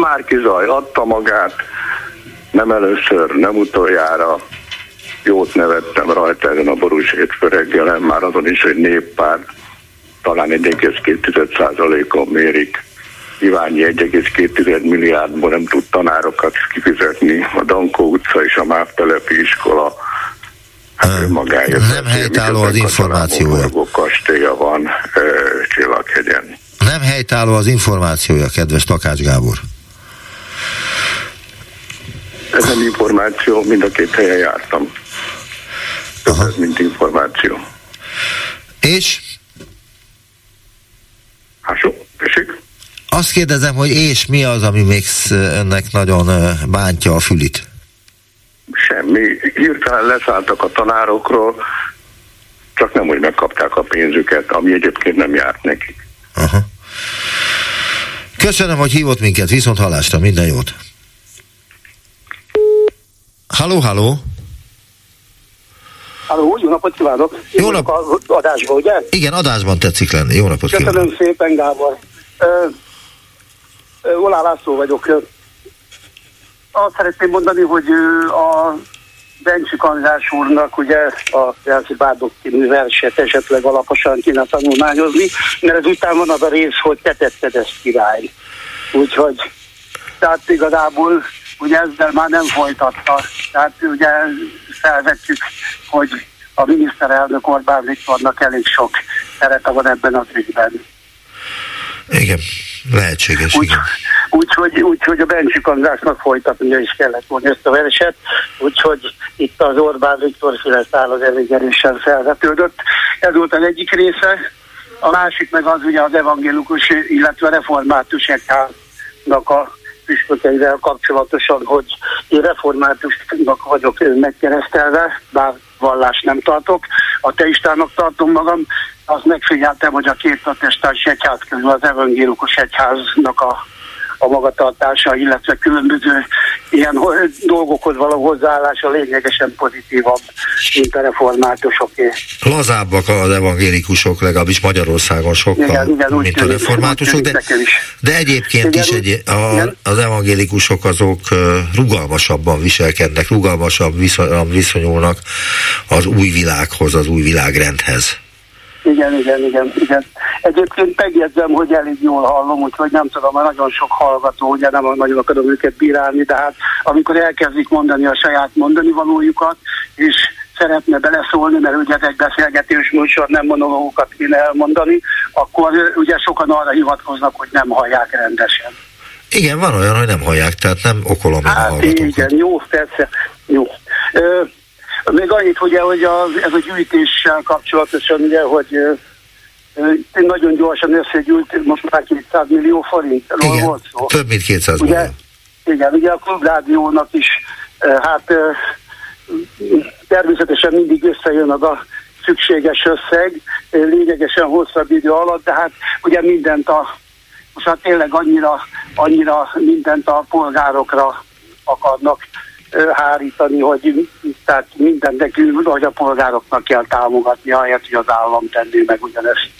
Márki Zaj adta magát, nem először, nem utoljára. Jót nevettem rajta ezen a borús hétfő reggelen, már azon is, hogy néppár talán 1,2%-on mérik. Iványi 1,2 milliárdból nem tud tanárokat kifizetni. A Dankó utca és a MÁV telepi iskola hát önmagáért. nem helytálló az információja. Kastélya van Csillaghegyen. Nem helytálló az információja, kedves Takács Gábor. Ez nem információ, mind a két helyen jártam. Több ez, mint információ. És Hát tessék? azt kérdezem, hogy és mi az, ami még önnek nagyon bántja a fülit? Semmi. Hirtelen leszálltak a tanárokról, csak nem úgy megkapták a pénzüket, ami egyébként nem járt nekik. Aha. Köszönöm, hogy hívott minket, viszont hallásra, minden jót. Halló, halló. Halló, jó napot kívánok! Jó nap- vagyok A adásba, ugye? Igen, adásban tetszik lenni. Jó napot kívánok. Köszönöm szépen, Gábor. Olá László vagyok. Azt szeretném mondani, hogy a Bencsik András úrnak ugye a Bárdok című verset esetleg alaposan kéne tanulmányozni, mert ezután van az a rész, hogy te tetted ezt király. Úgyhogy, tehát igazából ugye ezzel már nem folytatta. Tehát ugye felvetjük, hogy a miniszterelnök Orbán Viktornak elég sok szerepe van ebben az ügyben. Igen, lehetséges. Úgy, igen. úgyhogy, úgyhogy a Bencsik Andrásnak folytatnia is kellett volna ezt a verset, úgyhogy itt az Orbán Viktor féle szál az elég erősen felvetődött. Ez volt az egyik része. A másik meg az ugye az evangélikus, illetve a református egyháznak a püspökeivel kapcsolatosan, hogy én reformátusnak vagyok megkeresztelve, bár vallást nem tartok, ateistának tartom magam, azt megfigyeltem, hogy a két protestáns egyház közül az evangélikus egyháznak a, a magatartása, illetve különböző ilyen ho- dolgokhoz való hozzáállása lényegesen pozitívabb, mint a reformátusoké. Lazábbak az evangélikusok, legalábbis Magyarországon sokkal, Igen, igen, úgy mint a reformátusok, de, de egyébként Igen, is egy, a, igen. az evangélikusok azok rugalmasabban viselkednek, rugalmasabb viszony, viszonyulnak az új világhoz, az új világrendhez. Igen, igen, igen, igen. Egyébként megjegyzem, hogy elég jól hallom, úgyhogy nem tudom, mert nagyon sok hallgató, ugye nem nagyon akarom őket bírálni, de hát amikor elkezdik mondani a saját mondani valójukat, és szeretne beleszólni, mert ugye ez egy beszélgetős műsor, nem monológokat kéne elmondani, akkor ugye sokan arra hivatkoznak, hogy nem hallják rendesen. Igen, van olyan, hogy nem hallják, tehát nem okolom én hát, a Igen, jó, persze, jó. Ö, még annyit, ugye, hogy a, ez a gyűjtéssel kapcsolatosan, ugye, hogy ö, nagyon gyorsan összegyűjt, most már 200 millió forint. Igen, volt szó. több mint 200 ugye, millió. Igen, ugye a klubrádiónak is, hát természetesen mindig összejön az a szükséges összeg, lényegesen hosszabb idő alatt, de hát ugye mindent a, most hát tényleg annyira, annyira mindent a polgárokra akarnak hárítani, hogy tehát mindent nekünk, hogy a polgároknak kell támogatni, ahelyett, hogy az állam tenné meg ugyanezt.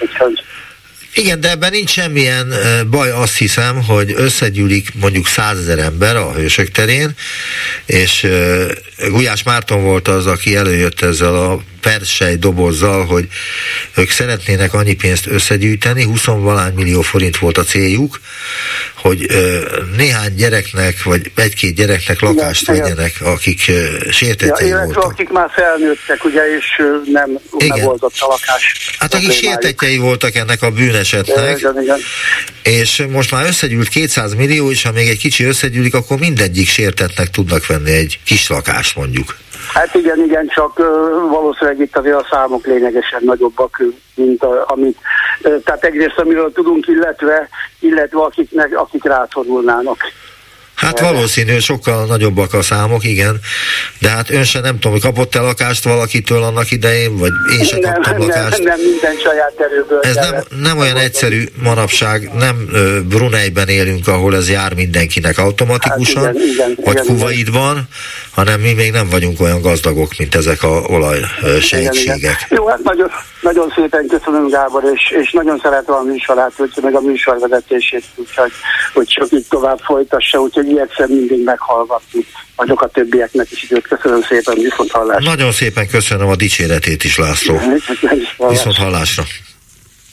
Úgyhogy igen, de ebben nincs semmilyen baj, azt hiszem, hogy összegyűlik mondjuk százezer ember a Hősök terén, és Gulyás Márton volt az, aki előjött ezzel a persej dobozzal, hogy ők szeretnének annyi pénzt összegyűjteni, 20 valány millió forint volt a céljuk, hogy néhány gyereknek, vagy egy-két gyereknek lakást Igen, vegyenek, akik sértettei ja, voltak. akik már felnőttek, ugye, és nem Igen. megoldott a lakás. Hát akik sértetjei voltak ennek a bűnesetnek, Igen, igen. és most már összegyűlt 200 millió, és ha még egy kicsi összegyűlik, akkor mindegyik sértetnek tudnak venni egy kis lakást mondjuk. Hát igen, igen, csak valószínűleg itt azért a számok lényegesen nagyobbak, mint a, amit, tehát egyrészt amiről tudunk, illetve, illetve akiknek, akik rászorulnának. Hát valószínű, sokkal nagyobbak a számok, igen, de hát ön se nem tudom, hogy kapott-e lakást valakitől annak idején, vagy én nem, kaptam nem, lakást. nem minden saját erőből. Ez nem, nem olyan egyszerű manapság, nem Bruneiben élünk, ahol ez jár mindenkinek automatikusan, Hát igen, igen, vagy igen, Kuwaitban, hanem mi még nem vagyunk olyan gazdagok, mint ezek a olajsejtségek. Jó, hát nagyon, nagyon szépen köszönöm Gábor, és, és nagyon szeretem a műsorát, hogy meg a műsorvezetését, úgyhogy hogy csak így tovább folytassa, úgyhogy igyekszem mindig meghallgatni, vagyok a többieknek is időt. Köszönöm szépen, viszont hallásra. Nagyon szépen köszönöm a dicséretét is, László. Viszont hallásra.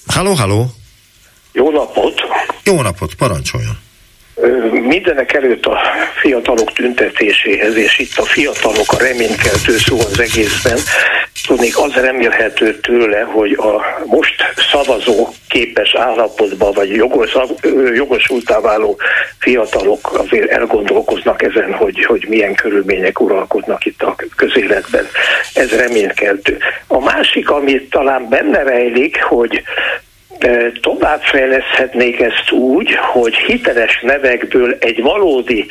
Halló, halló! Jó napot! Jó napot, parancsoljon! Mindenek előtt a fiatalok tüntetéséhez, és itt a fiatalok a reménykeltő szó az egészben, tudnék az remélhető tőle, hogy a most szavazó képes állapotban, vagy jogos, jogosultá váló fiatalok azért elgondolkoznak ezen, hogy, hogy milyen körülmények uralkodnak itt a közéletben. Ez reménykeltő. A másik, ami talán benne rejlik, hogy továbbfejleszthetnék ezt úgy, hogy hiteles nevekből egy valódi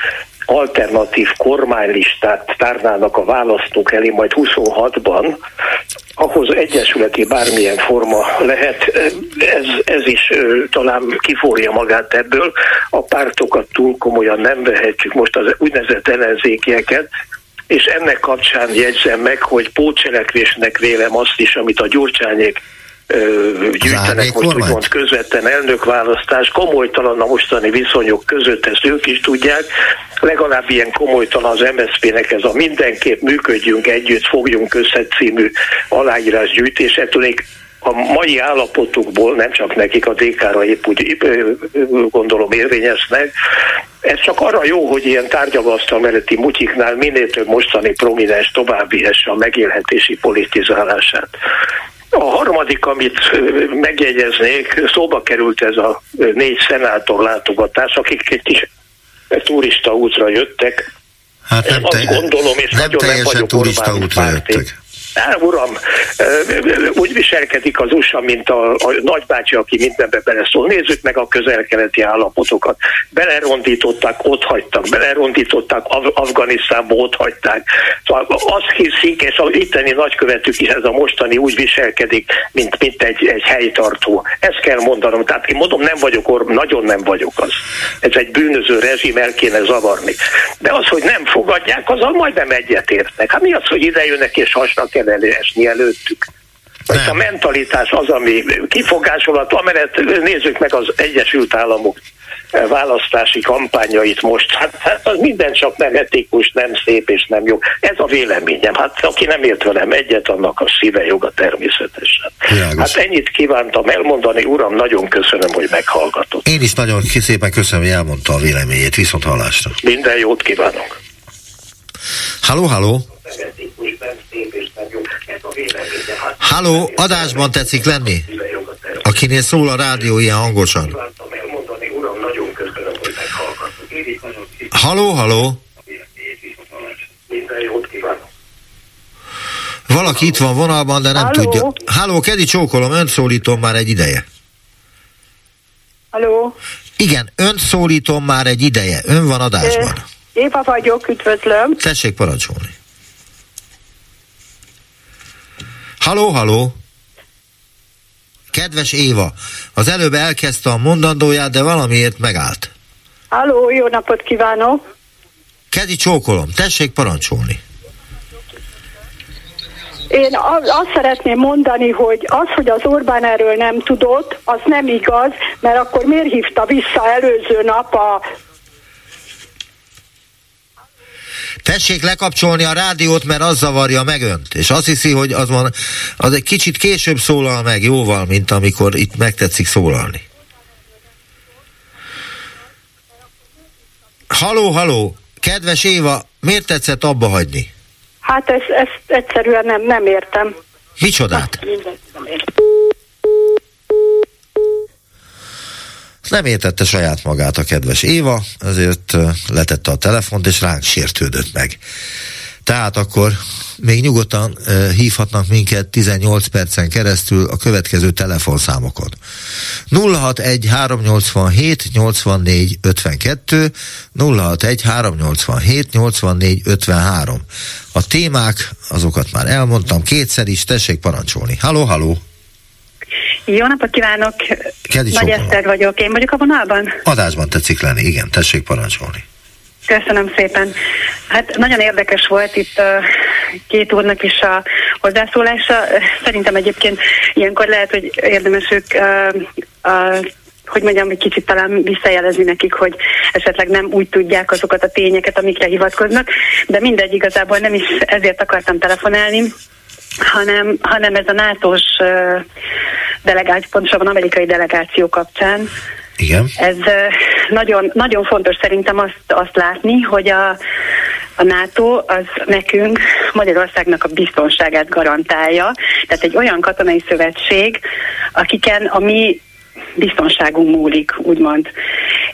alternatív kormánylistát tárnának a választók elé majd 26-ban, ahhoz egyesületi bármilyen forma lehet, ez, ez is talán kiforja magát ebből, a pártokat túl komolyan nem vehetjük most az úgynevezett ellenzékieket, és ennek kapcsán jegyzem meg, hogy pótcselekvésnek vélem azt is, amit a gyurcsányék gyűjtenek most úgymond közvetlen elnökválasztás, komolytalan a mostani viszonyok között, ezt ők is tudják, legalább ilyen komolytalan az MSZP-nek ez a mindenképp működjünk együtt, fogjunk össze című aláírásgyűjtés, ettől még a mai állapotukból, nem csak nekik a DK-ra épp úgy gondolom érvényesnek, ez csak arra jó, hogy ilyen tárgyalasztal melletti mutyiknál minél több mostani prominens tovább vihesse a megélhetési politizálását. A harmadik, amit megjegyeznék, szóba került ez a négy szenátor látogatás, akik egy kis turista útra jöttek. Hát nem, Azt gondolom, és nem nagyon nem teljesen vagyok turista Orbán útra párti. jöttek. Á, uram, úgy viselkedik az USA, mint a, a nagybácsi, aki mindenbe beleszól. Nézzük meg a közel-keleti állapotokat. Belerondították, ott hagytak, belerondították, Af- Afganisztánba ott hagyták. Szóval azt hiszik, és az itteni nagykövetük is ez a mostani úgy viselkedik, mint, mint egy, egy helytartó. Ezt kell mondanom. Tehát én mondom, nem vagyok Orbán, nagyon nem vagyok az. Ez egy bűnöző rezsim, el kéne zavarni. De az, hogy nem fogadják, azzal majdnem egyetértnek. Hát mi az, hogy ide jönnek és hasnak kell esni előttük? Ez a mentalitás az, ami kifogásolat, amellett nézzük meg az Egyesült Államok választási kampányait most, hát, hát az minden csak nem etikus, nem szép és nem jó. Ez a véleményem. Hát aki nem ért velem egyet, annak a szíve joga természetesen. Világos. Hát ennyit kívántam elmondani, uram, nagyon köszönöm, hogy meghallgatott. Én is nagyon szépen köszönöm, hogy elmondta a véleményét. Viszont hallásra. Minden jót kívánok. Halló, halló. Halló, adásban tetszik lenni? Akinél szól a rádió ilyen hangosan. Halló, halló. Valaki itt van vonalban, de nem Halló? tudja. Halló, Kedi csókolom, önt szólítom már egy ideje. Halló? Igen, önt szólítom már egy ideje. Ön van adásban. Éva vagyok, üdvözlöm. Tessék parancsolni. Halló, halló! Kedves Éva, az előbb elkezdte a mondandóját, de valamiért megállt. Halló, jó napot kívánok. Kedi csókolom, tessék parancsolni. Én azt szeretném mondani, hogy az, hogy az Orbán erről nem tudott, az nem igaz, mert akkor miért hívta vissza előző nap a Tessék lekapcsolni a rádiót, mert az zavarja meg önt. És azt hiszi, hogy az, van, az egy kicsit később szólal meg jóval, mint amikor itt megtetszik szólalni. Haló, haló! Kedves Éva, miért tetszett abba hagyni? Hát ezt, ezt egyszerűen nem, nem értem. Micsodát? Mindent nem értem. Nem értette saját magát a kedves Éva, ezért letette a telefont, és ránk sértődött meg. Tehát akkor még nyugodtan uh, hívhatnak minket 18 percen keresztül a következő telefonszámokon. 061 387 84 52 061 387 84 53 A témák, azokat már elmondtam kétszer is, tessék parancsolni. Halló, halló! Jó napot kívánok! Kedi Nagy. Eszter vagyok. Én vagyok a vonalban? Adásban tetszik lenni, igen, tessék parancsolni. Köszönöm szépen. Hát nagyon érdekes volt itt uh, két úrnak is a hozzászólása. Szerintem egyébként ilyenkor lehet, hogy érdemes ők uh, uh, hogy mondjam, egy kicsit talán visszajelezni nekik, hogy esetleg nem úgy tudják azokat a tényeket, amikre hivatkoznak, de mindegy, igazából nem is ezért akartam telefonálni, hanem, hanem ez a NATO-s delegáció, pontosabban amerikai delegáció kapcsán, Igen. ez nagyon, nagyon fontos szerintem azt, azt látni, hogy a, a NATO az nekünk, Magyarországnak a biztonságát garantálja. Tehát egy olyan katonai szövetség, akiken a mi biztonságunk múlik, úgymond.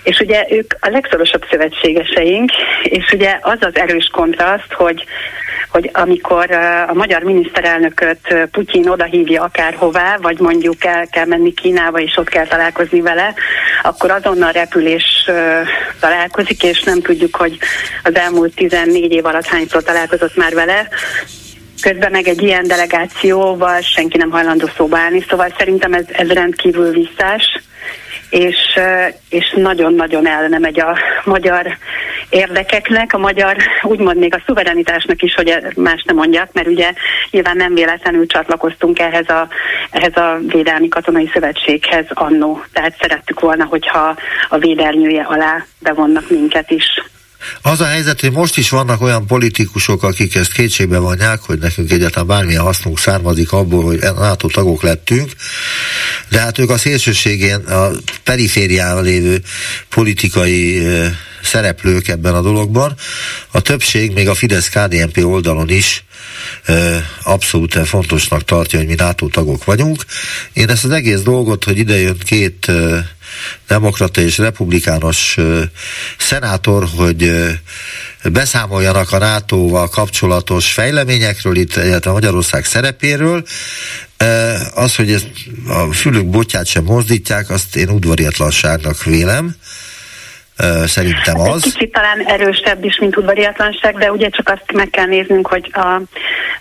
És ugye ők a legszorosabb szövetségeseink, és ugye az az erős kontraszt, hogy hogy amikor a magyar miniszterelnököt Putyin odahívja akárhová, vagy mondjuk el kell menni Kínába, és ott kell találkozni vele, akkor azonnal repülés találkozik, és nem tudjuk, hogy az elmúlt 14 év alatt hányszor találkozott már vele. Közben meg egy ilyen delegációval senki nem hajlandó szóba állni, szóval szerintem ez, ez rendkívül visszás és, és nagyon-nagyon ellene megy a magyar érdekeknek, a magyar, úgymond még a szuverenitásnak is, hogy más nem mondjak, mert ugye nyilván nem véletlenül csatlakoztunk ehhez a, ehhez a Védelmi Katonai Szövetséghez annó. Tehát szerettük volna, hogyha a védelműje alá bevonnak minket is. Az a helyzet, hogy most is vannak olyan politikusok, akik ezt kétségbe vonják, hogy nekünk egyáltalán bármilyen hasznunk származik abból, hogy NATO tagok lettünk, de hát ők a szélsőségén, a periférián lévő politikai szereplők ebben a dologban. A többség, még a Fidesz-KDNP oldalon is abszolút fontosnak tartja, hogy mi NATO tagok vagyunk. Én ezt az egész dolgot, hogy ide jön két demokrata és republikános ö, szenátor, hogy beszámoljanak a NATO-val kapcsolatos fejleményekről, itt illetve Magyarország szerepéről. Az, hogy ezt a fülük botját sem mozdítják, azt én udvariatlanságnak vélem. Szerintem Egy az. kicsit talán erősebb is, mint udvariatlanság, de ugye csak azt meg kell néznünk, hogy a,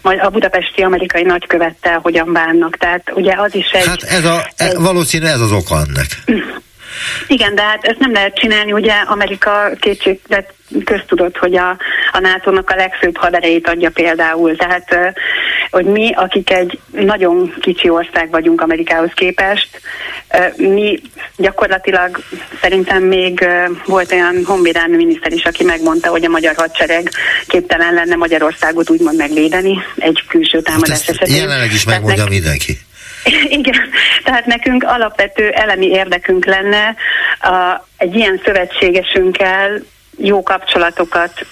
majd a budapesti amerikai nagykövettel hogyan bánnak. Tehát ugye az is egy... Hát ez a, e, valószínű ez az oka ennek. Igen, de hát ezt nem lehet csinálni, ugye Amerika kétségbe köztudott, hogy a, a NATO-nak a legfőbb haderejét adja például. Tehát, hogy mi, akik egy nagyon kicsi ország vagyunk Amerikához képest, Mi gyakorlatilag szerintem még volt olyan honvédelmi miniszter is, aki megmondta, hogy a magyar hadsereg képtelen lenne Magyarországot úgymond megvédeni egy külső támadás hát esetén. Jelenleg is megmondja mindenki. <laughs> Igen, tehát nekünk alapvető elemi érdekünk lenne a, egy ilyen szövetségesünkkel jó kapcsolatokat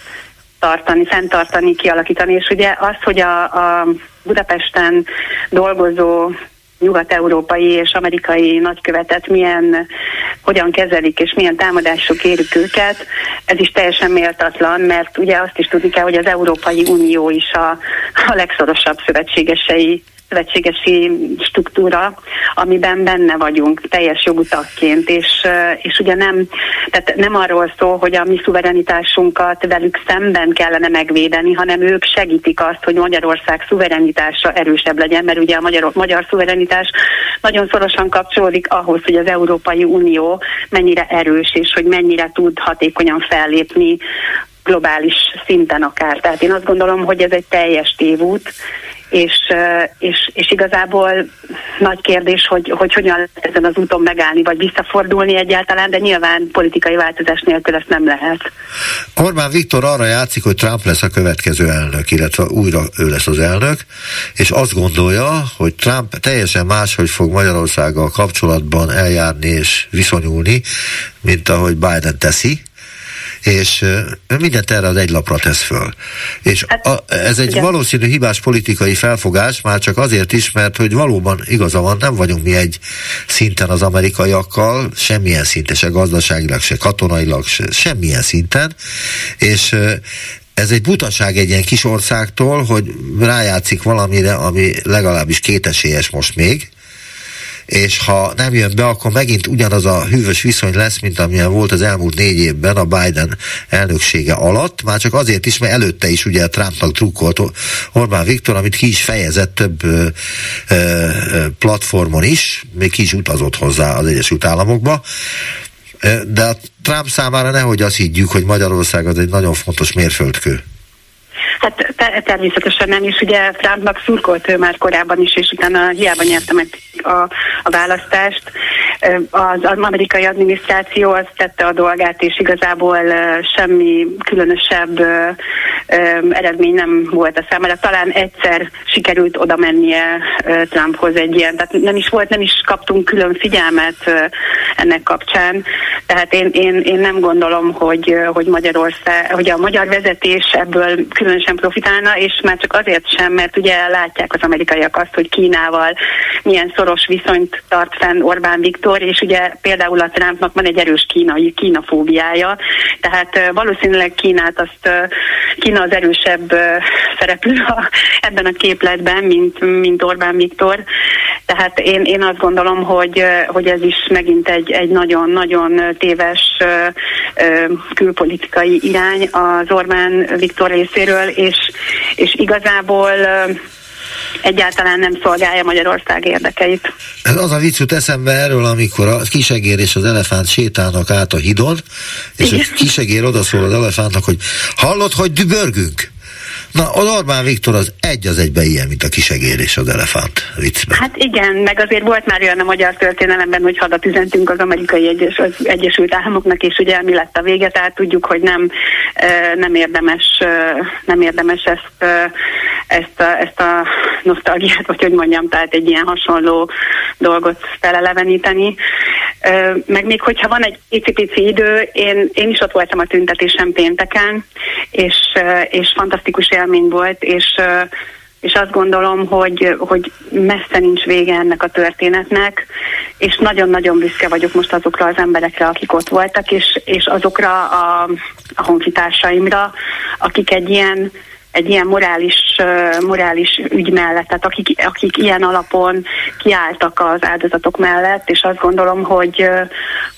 tartani, fenntartani, kialakítani, és ugye az, hogy a, a Budapesten dolgozó nyugat-európai és amerikai nagykövetet milyen, hogyan kezelik és milyen támadások érik őket, ez is teljesen méltatlan, mert ugye azt is tudni kell, hogy az Európai Unió is a, a legszorosabb szövetségesei szövetségesi struktúra, amiben benne vagyunk teljes jogú tagként, és, és ugye nem, tehát nem arról szól, hogy a mi szuverenitásunkat velük szemben kellene megvédeni, hanem ők segítik azt, hogy Magyarország szuverenitása erősebb legyen, mert ugye a magyar, magyar szuverenitás nagyon szorosan kapcsolódik ahhoz, hogy az Európai Unió mennyire erős, és hogy mennyire tud hatékonyan fellépni globális szinten akár. Tehát én azt gondolom, hogy ez egy teljes tévút, és, és, és igazából nagy kérdés, hogy, hogy hogyan lehet ezen az úton megállni, vagy visszafordulni egyáltalán, de nyilván politikai változás nélkül ezt nem lehet. Orbán Viktor arra játszik, hogy Trump lesz a következő elnök, illetve újra ő lesz az elnök, és azt gondolja, hogy Trump teljesen máshogy fog Magyarországgal kapcsolatban eljárni és viszonyulni, mint ahogy Biden teszi, és mindent erre az egy lapra tesz föl. És hát, a, ez egy igen. valószínű hibás politikai felfogás, már csak azért is, mert hogy valóban igaza van, nem vagyunk mi egy szinten az amerikaiakkal, semmilyen szinten, se gazdaságilag, se katonailag, se, semmilyen szinten, és ez egy butaság egy ilyen kis országtól, hogy rájátszik valamire, ami legalábbis kétesélyes most még, és ha nem jön be, akkor megint ugyanaz a hűvös viszony lesz, mint amilyen volt az elmúlt négy évben a Biden elnöksége alatt, már csak azért is, mert előtte is ugye Trumpnak drukkolt Orbán Viktor, amit ki is fejezett több ö, ö, platformon is, még ki is utazott hozzá az Egyesült Államokba, de a Trump számára nehogy azt higgyük, hogy Magyarország az egy nagyon fontos mérföldkő. Hát te- természetesen nem, és ugye Trumpnak szurkolt ő már korábban is, és utána hiába nyerte meg a, a választást. Az, az amerikai adminisztráció az tette a dolgát, és igazából semmi különösebb eredmény nem volt a számára. Talán egyszer sikerült oda mennie Trumphoz egy ilyen, tehát nem is volt, nem is kaptunk külön figyelmet ennek kapcsán. Tehát én, én, én nem gondolom, hogy, hogy Magyarország, hogy a magyar vezetés ebből különösen profitálna, és már csak azért sem, mert ugye látják az amerikaiak azt, hogy Kínával milyen szoros viszonyt tart fenn Orbán Viktor, és ugye például a Trumpnak van egy erős kínai, kínafóbiája, tehát valószínűleg Kínát azt Kína az erősebb szereplő a, ebben a képletben, mint, mint Orbán Viktor. Tehát én, én azt gondolom, hogy, hogy ez is megint egy, egy nagyon-nagyon téves külpolitikai irány az Orbán Viktor részéről, és, és igazából egyáltalán nem szolgálja Magyarország érdekeit. Ez az a vicc jut eszembe erről, amikor a kisegér és az elefánt sétálnak át a hidon, és Igen. a kisegér odaszól az elefántnak, hogy hallod, hogy dübörgünk? Na, az Orbán Viktor az egy az egybe ilyen, mint a kisegér és az elefánt viccben. Hát igen, meg azért volt már olyan a magyar történelemben, hogy hadat üzentünk az amerikai egyes, az Egyesült Államoknak, és ugye mi lett a vége, tehát tudjuk, hogy nem, nem érdemes, nem érdemes ezt, ezt, a, ezt a nosztalgiát, vagy hogy mondjam, tehát egy ilyen hasonló dolgot feleleveníteni. Meg még hogyha van egy icipici idő, én, én is ott voltam a tüntetésen pénteken, és, és fantasztikus élmény volt, és és azt gondolom, hogy, hogy messze nincs vége ennek a történetnek, és nagyon-nagyon büszke vagyok most azokra az emberekre, akik ott voltak, és, és azokra a, a honfitársaimra, akik egy ilyen egy ilyen morális, morális ügy mellett, tehát akik, akik ilyen alapon kiálltak az áldozatok mellett, és azt gondolom, hogy,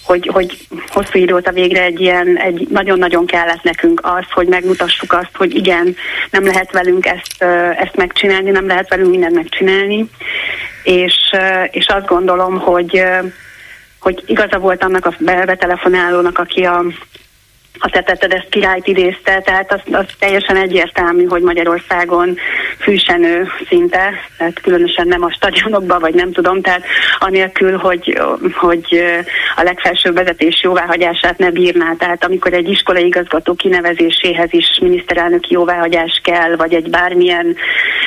hogy, hogy hosszú idő a végre egy ilyen, egy nagyon-nagyon kellett nekünk az, hogy megmutassuk azt, hogy igen, nem lehet velünk ezt, ezt megcsinálni, nem lehet velünk mindent megcsinálni, és, és azt gondolom, hogy, hogy igaza volt annak a betelefonálónak, aki a a tetetted ezt királyt idézte, tehát az, az teljesen egyértelmű, hogy Magyarországon fűsenő szinte, tehát különösen nem a stadionokban, vagy nem tudom, tehát anélkül, hogy, hogy a legfelsőbb vezetés jóváhagyását ne bírná. Tehát amikor egy iskolai igazgató kinevezéséhez is miniszterelnöki jóváhagyás kell, vagy egy bármilyen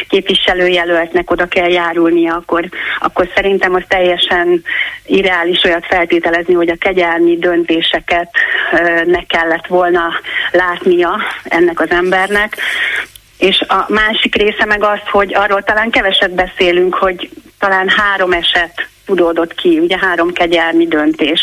képviselőjelöltnek oda kell járulnia, akkor, akkor szerintem az teljesen irreális olyat feltételezni, hogy a kegyelmi döntéseket ne kellett volna látnia ennek az embernek. És a másik része meg az, hogy arról talán keveset beszélünk, hogy talán három eset tudódott ki, ugye három kegyelmi döntés.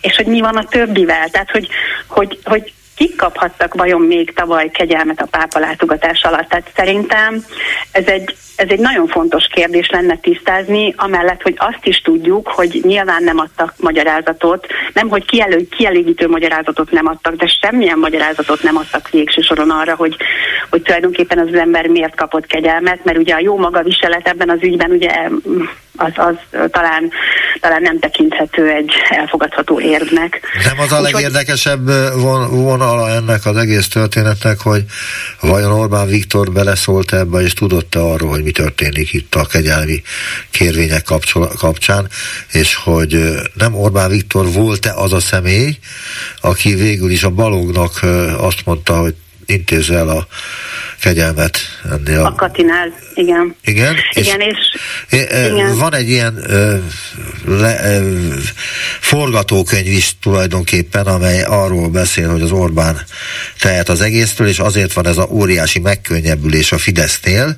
És hogy mi van a többivel, tehát hogy, hogy, hogy kik kaphattak vajon még tavaly kegyelmet a pápa látogatás alatt? Tehát szerintem ez egy, ez egy nagyon fontos kérdés lenne tisztázni, amellett, hogy azt is tudjuk, hogy nyilván nem adtak magyarázatot, nem hogy kielő, kielégítő magyarázatot nem adtak, de semmilyen magyarázatot nem adtak végső soron arra, hogy, hogy tulajdonképpen az ember miért kapott kegyelmet, mert ugye a jó maga viselet ebben az ügyben ugye az, az talán, talán nem tekinthető egy elfogadható érvnek. Nem az a legérdekesebb vonala ennek az egész történetnek, hogy vajon Orbán Viktor beleszólt ebbe, és tudott-e arról, hogy mi történik itt a kegyelmi kérvények kapcsán, és hogy nem Orbán Viktor volt-e az a személy, aki végül is a balognak azt mondta, hogy intézze el a kegyelmet ennél. A Katinál, igen. Igen? Igen, és, és igen. van egy ilyen ö, le, ö, forgatókönyv is tulajdonképpen, amely arról beszél, hogy az Orbán tehet az egésztől, és azért van ez a óriási megkönnyebbülés a Fidesznél,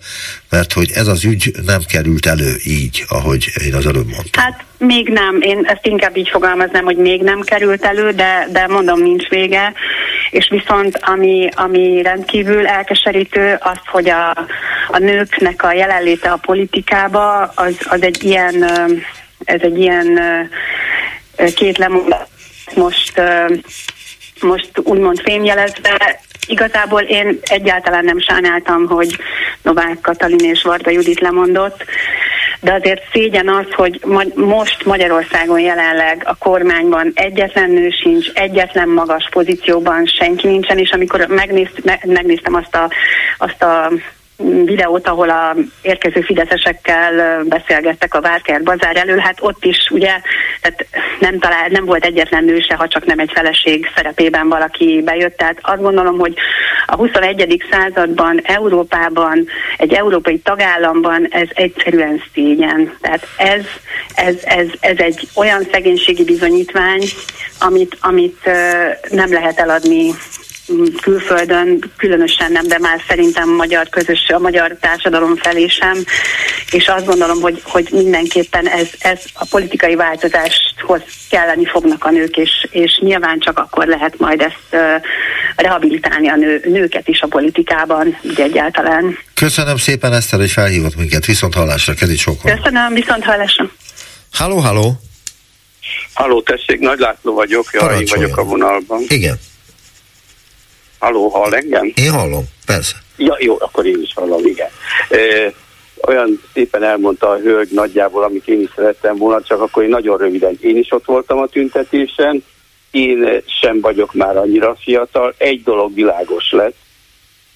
mert hogy ez az ügy nem került elő így, ahogy én az előbb mondtam. Hát még nem, én ezt inkább így fogalmaznám, hogy még nem került elő, de, de mondom, nincs vége. És viszont ami, ami rendkívül elkeserítő, az, hogy a, a nőknek a jelenléte a politikába, az, az egy ilyen, ez egy ilyen két lemondat most, most úgymond fémjelezve, Igazából én egyáltalán nem sajnáltam, hogy Novák Katalin és Varga Judit lemondott, de azért szégyen az, hogy most Magyarországon jelenleg a kormányban egyetlen nő sincs, egyetlen magas pozícióban senki nincsen, és amikor megnéz, megnéztem azt a, azt a videót, ahol a érkező fideszesekkel beszélgettek a Várkert bazár elől, hát ott is ugye tehát nem, talál, nem volt egyetlen nő se, ha csak nem egy feleség szerepében valaki bejött. Tehát azt gondolom, hogy a 21. században, Európában, egy európai tagállamban ez egyszerűen szégyen. Tehát ez, ez, ez, ez egy olyan szegénységi bizonyítvány, amit, amit nem lehet eladni külföldön különösen nem, de már szerintem magyar közös, a magyar társadalom felé sem, és azt gondolom, hogy, hogy mindenképpen ez, ez a politikai változáshoz kelleni fognak a nők, és, és nyilván csak akkor lehet majd ezt uh, rehabilitálni a nő, nőket is a politikában, ugye egyáltalán. Köszönöm szépen Eszter, hogy felhívott minket, viszont hallásra, kedves sokan. Köszönöm, viszont hallásra. Halló, halló. Halló, tessék, Nagy László vagyok, ja, én vagyok a vonalban. Igen. Halló, hall engem? Én hallom, persze. Ja, jó, akkor én is hallom, igen. E, olyan szépen elmondta a hölgy nagyjából, amit én is szerettem volna, csak akkor én nagyon röviden. Én is ott voltam a tüntetésen, én sem vagyok már annyira fiatal. Egy dolog világos lett,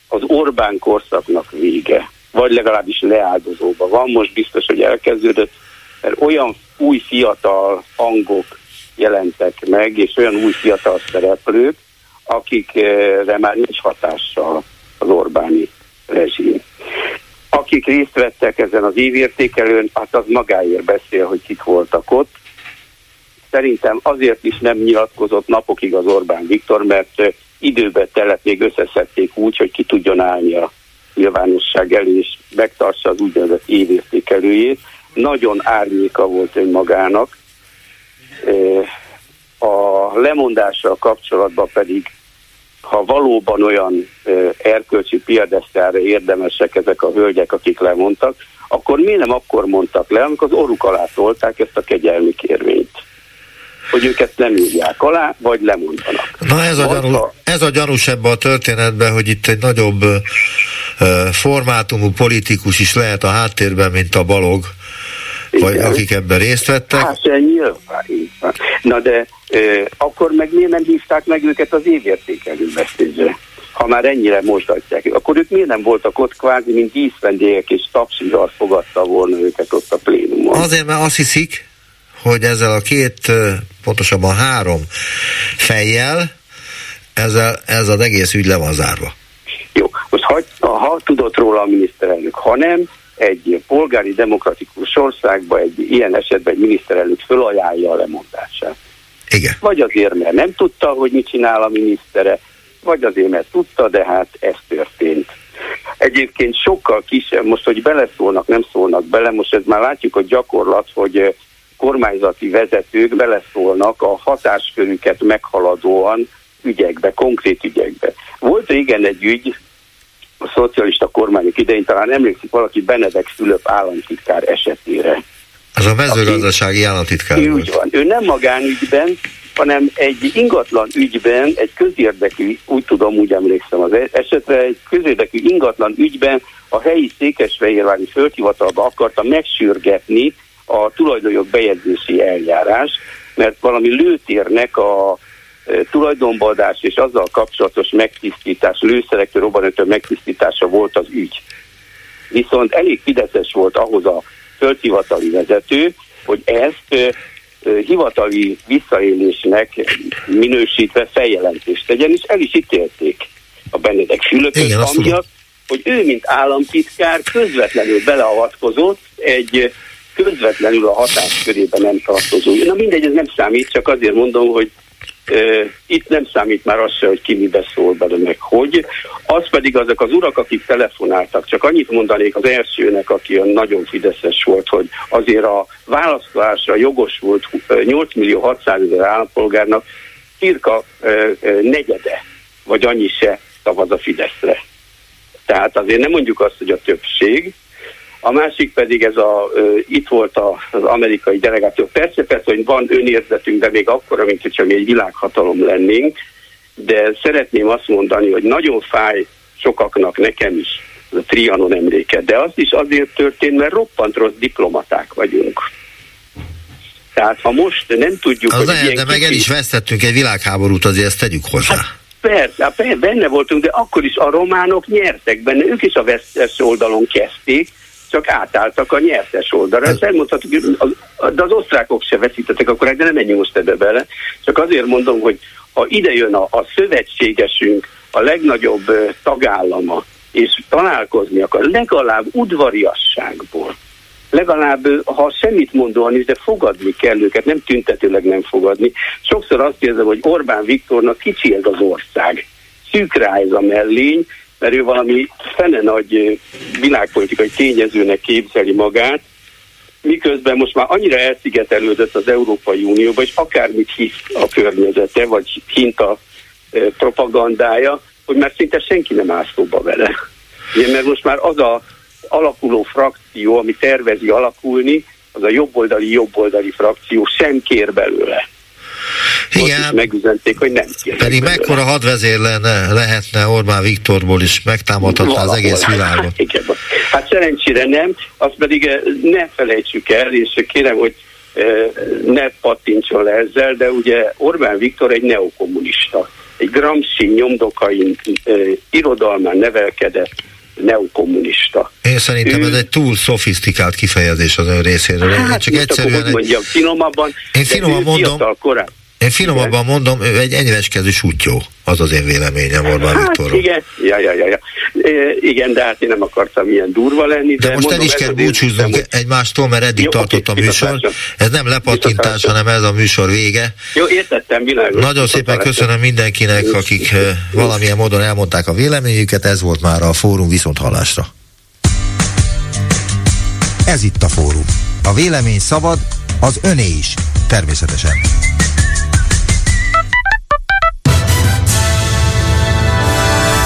az Orbán korszaknak vége, vagy legalábbis leáldozóba van, most biztos, hogy elkezdődött, mert olyan új fiatal hangok jelentek meg, és olyan új fiatal szereplők, akikre már nincs hatással az Orbáni rezsim. Akik részt vettek ezen az évértékelőn, hát az magáért beszél, hogy kik voltak ott. Szerintem azért is nem nyilatkozott napokig az Orbán Viktor, mert időben telett még összeszedték úgy, hogy ki tudjon állni a nyilvánosság elé, és megtartsa az úgynevezett évértékelőjét. Nagyon árnyéka volt önmagának. A lemondással kapcsolatban pedig ha valóban olyan erkölcsi piadesztára érdemesek ezek a hölgyek, akik lemondtak, akkor miért nem akkor mondtak le, amikor az orruk alá tolták ezt a kegyelmi kérvényt? Hogy őket nem írják alá, vagy lemondanak. Na ez a, gyanú, ez a gyanús ebbe a történetben, hogy itt egy nagyobb uh, formátumú politikus is lehet a háttérben, mint a balog, Igen. vagy akik ebben részt vettek. Hát, nyilván. Na de akkor meg miért nem hívták meg őket az évértékelő beszédre? ha már ennyire mosdatják. Akkor ők miért nem voltak ott kvázi, mint díszvendégek és tapsival fogadta volna őket ott a plénumon? Azért, mert azt hiszik, hogy ezzel a két, pontosabban három fejjel ezzel, ez az egész ügy le van zárva. Jó, most ha, ha tudott róla a miniszterelnök, ha nem, egy polgári demokratikus országba egy ilyen esetben egy miniszterelnök fölajánlja a lemondását. Igen. Vagy azért, mert nem tudta, hogy mit csinál a minisztere, vagy azért, mert tudta, de hát ez történt. Egyébként sokkal kisebb, most, hogy beleszólnak, nem szólnak bele, most ez már látjuk a gyakorlat, hogy kormányzati vezetők beleszólnak a hatáskörüket meghaladóan ügyekbe, konkrét ügyekbe. Volt régen egy ügy, a szocialista kormányok idején talán emlékszik valaki Benedek Fülöp államtitkár esetére. Az a mezőgazdasági államtitkár Úgy volt. van. Ő nem magánügyben, hanem egy ingatlan ügyben, egy közérdekű, úgy tudom, úgy emlékszem az esetre, egy közérdekű ingatlan ügyben a helyi székesfehérvári földhivatalba akarta megsürgetni a tulajdonjog bejegyzési eljárás, mert valami lőtérnek a tulajdonbadás és azzal kapcsolatos megtisztítás, lőszerektől robbanőtől megtisztítása volt az ügy. Viszont elég fideszes volt ahhoz a földhivatali vezető, hogy ezt hivatali visszaélésnek minősítve feljelentést tegyen, és el is ítélték a Benedek Fülöpöt, amiatt, hogy ő, mint államtitkár közvetlenül beleavatkozott egy közvetlenül a hatáskörében nem tartozó. Na mindegy, ez nem számít, csak azért mondom, hogy itt nem számít már az se, hogy ki mibe szól bele, meg hogy. Az pedig azok az urak, akik telefonáltak, csak annyit mondanék az elsőnek, aki nagyon fideszes volt, hogy azért a választásra jogos volt 8 millió 600 ezer állampolgárnak cirka negyede, vagy annyi se szavaz a Fideszre. Tehát azért nem mondjuk azt, hogy a többség, a másik pedig ez a, itt volt a, az amerikai delegáció. Persze, persze, hogy van önérzetünk, de még akkor, mint hogyha mi egy világhatalom lennénk, de szeretném azt mondani, hogy nagyon fáj sokaknak, nekem is, a Trianon emléke, de az is azért történt, mert roppant rossz diplomaták vagyunk. Tehát ha most nem tudjuk, az hogy lehet, de meg el is vesztettünk egy világháborút, azért ezt tegyük hozzá. Hát, persze, hát benne voltunk, de akkor is a románok nyertek benne, ők is a vesztes oldalon kezdték, csak átálltak a nyertes oldalra. Ezt elmondhatjuk, de az osztrákok se veszítettek akkor, de nem menjünk most ebbe bele. Csak azért mondom, hogy ha ide jön a, a szövetségesünk, a legnagyobb tagállama, és találkozni akar, legalább udvariasságból, legalább, ha semmit mondóan is, de fogadni kell őket, nem tüntetőleg nem fogadni. Sokszor azt érzem, hogy Orbán Viktornak kicsi ez az ország. Szűk rá ez a mellény, mert ő valami fene nagy világpolitikai tényezőnek képzeli magát, miközben most már annyira elszigetelődött az Európai Unióba, és akármit hisz a környezete, vagy hint a propagandája, hogy már szinte senki nem áll szóba vele. Ugye, mert most már az a alakuló frakció, ami tervezi alakulni, az a jobboldali jobboldali frakció sem kér belőle. Igen. Ott megüzenték, hogy nem kér. Pedig mekkora hadvezér lenne, lehetne Orbán Viktorból is megtámadhatná az egész világot. Hát, <laughs> igen. hát szerencsére nem, azt pedig eh, ne felejtsük el, és kérem, hogy eh, ne pattintson le ezzel, de ugye Orbán Viktor egy neokommunista. Egy Gramsci nyomdokain eh, irodalmán nevelkedett neokommunista. Én szerintem ő... ez egy túl szofisztikált kifejezés az ön részéről. Hát, Én csak egyszerűen... Egy... mondjam, finomabban, Én finoman mondom, korán. Én finomabban mondom, ő egy enyveskező sútyó, az az én véleményem Orbán hát, Viktorról. Igen, ja, ja, ja, ja. E, igen, de hát én nem akartam ilyen durva lenni. De, de most mondom, el is kell búcsúznunk egymástól, mert eddig Jó, tartott a műsor. Ez nem lepattintás, hanem ez a műsor vége. Jó, értettem, világos. Nagyon szépen köszönöm mindenkinek, akik valamilyen módon elmondták a véleményüket. Ez volt már a fórum viszont hallásra. Ez itt a fórum. A vélemény szabad, az öné is. Természetesen.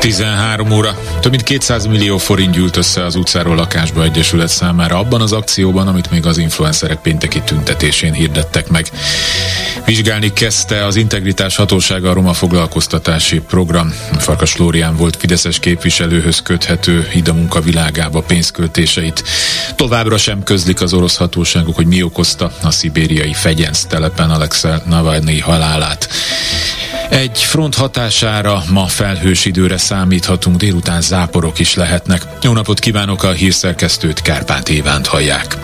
13 óra. Több mint 200 millió forint gyűlt össze az utcáról lakásba egyesület számára abban az akcióban, amit még az influencerek pénteki tüntetésén hirdettek meg. Vizsgálni kezdte az Integritás Hatósága a Roma Foglalkoztatási Program. Farkas Flórián volt Fideszes képviselőhöz köthető a munka világába pénzköltéseit. Továbbra sem közlik az orosz hatóságok, hogy mi okozta a szibériai Fegyenc telepen Alexei Navalnyi halálát. Egy front hatására ma felhős időre számíthatunk, délután záporok is lehetnek. Jó napot kívánok a hírszerkesztőt, Kárpát Évánt hallják.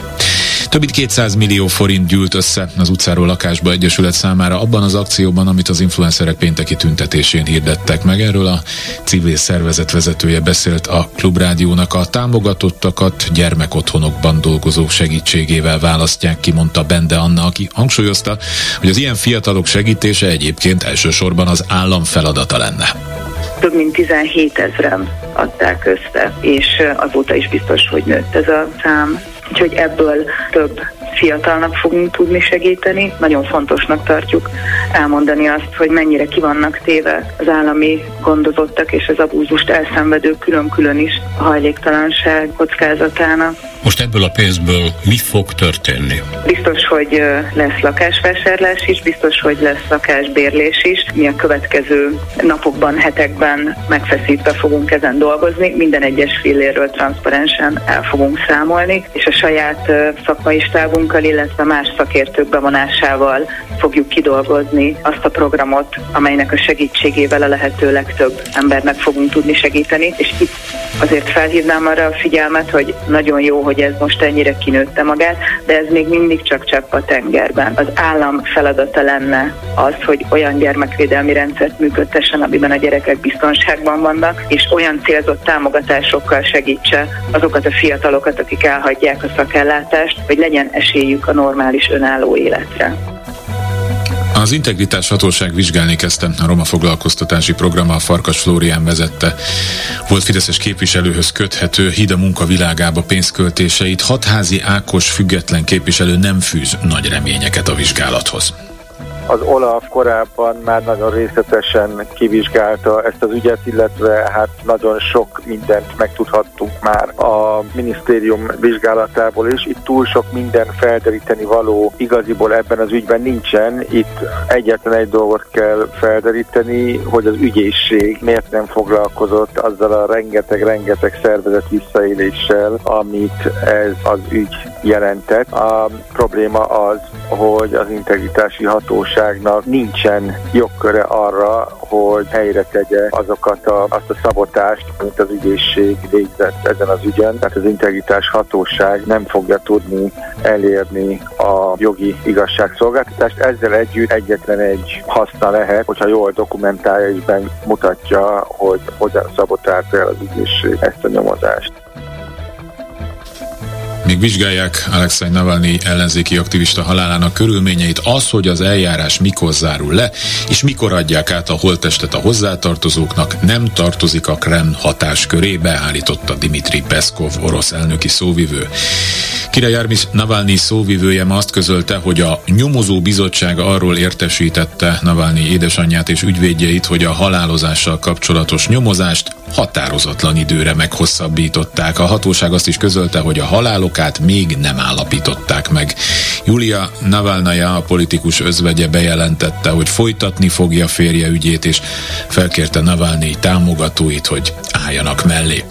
Több mint 200 millió forint gyűlt össze az utcáról lakásba egyesület számára abban az akcióban, amit az influencerek pénteki tüntetésén hirdettek meg. Erről a civil szervezet vezetője beszélt a Klubrádiónak a támogatottakat gyermekotthonokban dolgozók segítségével választják ki, mondta Bende Anna, aki hangsúlyozta, hogy az ilyen fiatalok segítése egyébként elsősorban az állam feladata lenne több mint 17 ezeren adták össze, és azóta is biztos, hogy nőtt ez a szám. Úgyhogy ebből több fiatalnak fogunk tudni segíteni. Nagyon fontosnak tartjuk elmondani azt, hogy mennyire ki vannak téve az állami gondozottak és az abúzust elszenvedők külön-külön is a hajléktalanság kockázatának. Most ebből a pénzből mi fog történni? Biztos, hogy lesz lakásvásárlás is, biztos, hogy lesz lakásbérlés is. Mi a következő napokban, hetekben megfeszítve fogunk ezen dolgozni. Minden egyes fillérről transzparensen el fogunk számolni, és a saját szakmai stábunkkal, illetve más szakértők bevonásával fogjuk kidolgozni azt a programot, amelynek a segítségével a lehető legtöbb embernek fogunk tudni segíteni. És itt azért felhívnám arra a figyelmet, hogy nagyon jó, hogy ez most ennyire kinőtte magát, de ez még mindig csak csepp a tengerben. Az állam feladata lenne az, hogy olyan gyermekvédelmi rendszert működtessen, amiben a gyerekek biztonságban vannak, és olyan célzott támogatásokkal segítse azokat a fiatalokat, akik elhagyják a szakellátást, hogy legyen esélyük a normális önálló életre. Az Integritás Hatóság vizsgálni kezdte a roma foglalkoztatási program a Farkas Flórián vezette. Volt Fideszes képviselőhöz köthető híd a munka világába pénzköltéseit. Hatházi Ákos független képviselő nem fűz nagy reményeket a vizsgálathoz. Az OLAF korábban már nagyon részletesen kivizsgálta ezt az ügyet, illetve hát nagyon sok mindent megtudhattunk már a minisztérium vizsgálatából is. Itt túl sok minden felderíteni való igaziból ebben az ügyben nincsen. Itt egyetlen egy dolgot kell felderíteni, hogy az ügyészség miért nem foglalkozott azzal a rengeteg-rengeteg szervezet visszaéléssel, amit ez az ügy jelentett. A probléma az, hogy az integritási hatóságnak nincsen jogköre arra, hogy helyre tegye azokat a, azt a szabotást, amit az ügyészség végzett ezen az ügyen. Tehát az integritás hatóság nem fogja tudni elérni a jogi igazságszolgáltatást. Ezzel együtt egyetlen egy haszna lehet, hogyha jól dokumentálja és mutatja, hogy hogyan szabotálta el az ügyészség ezt a nyomozást. Még vizsgálják Alexei Navalnyi ellenzéki aktivista halálának körülményeit, az, hogy az eljárás mikor zárul le, és mikor adják át a holttestet a hozzátartozóknak, nem tartozik a Kreml hatáskörébe, állította Dimitri Peszkov, orosz elnöki szóvivő. Király Jarmis Navalnyi szóvivője ma azt közölte, hogy a nyomozó bizottság arról értesítette Navalnyi édesanyját és ügyvédjeit, hogy a halálozással kapcsolatos nyomozást határozatlan időre meghosszabbították. A hatóság azt is közölte, hogy a halálokát még nem állapították meg. Julia Navalnaya, a politikus özvegye bejelentette, hogy folytatni fogja férje ügyét, és felkérte Navalnyi támogatóit, hogy álljanak mellé.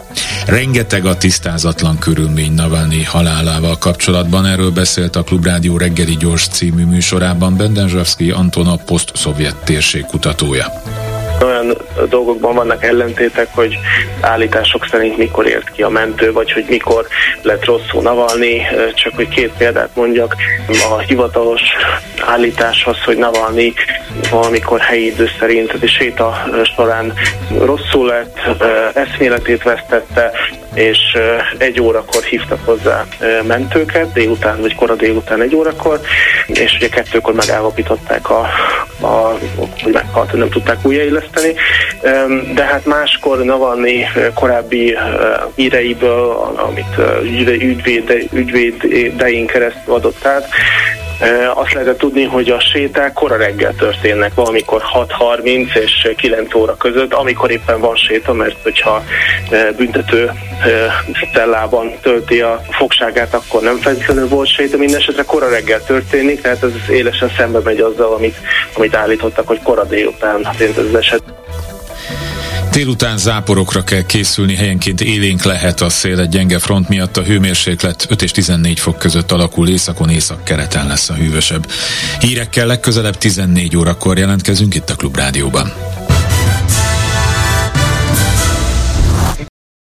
Rengeteg a tisztázatlan körülmény Navalnyi halálával kapcsolatban, erről beszélt a Klubrádió reggeli gyors című műsorában Bendenzsavszki Anton a poszt-szovjet térség kutatója olyan dolgokban vannak ellentétek, hogy állítások szerint mikor ért ki a mentő, vagy hogy mikor lett rosszul Navalni. Csak hogy két példát mondjak, a hivatalos állítás hogy Navalni valamikor helyi idő szerint a séta során rosszul lett, eszméletét vesztette, és egy órakor hívtak hozzá mentőket, délután vagy kora délután egy órakor, és ugye kettőkor megállapították, a, a, hogy meghalt, nem tudták újjáéleszteni. De hát máskor Navalnyi korábbi híreiből, amit ügyvéd, ügyvédein keresztül adott át, Azt lehetett tudni, hogy a séták kora reggel történnek, valamikor 6.30 és 9 óra között, amikor éppen van séta, mert hogyha büntető stellában tölti a fogságát, akkor nem feltétlenül volt séta, minden esetre kora reggel történik, tehát ez élesen szembe megy azzal, amit, amit állítottak, hogy kora délután történt ez az eset. Délután záporokra kell készülni, helyenként élénk lehet a szél egy gyenge front miatt, a hőmérséklet 5 és 14 fok között alakul, északon észak-keleten lesz a hűvösebb. Hírekkel legközelebb 14 órakor jelentkezünk itt a Klubrádióban.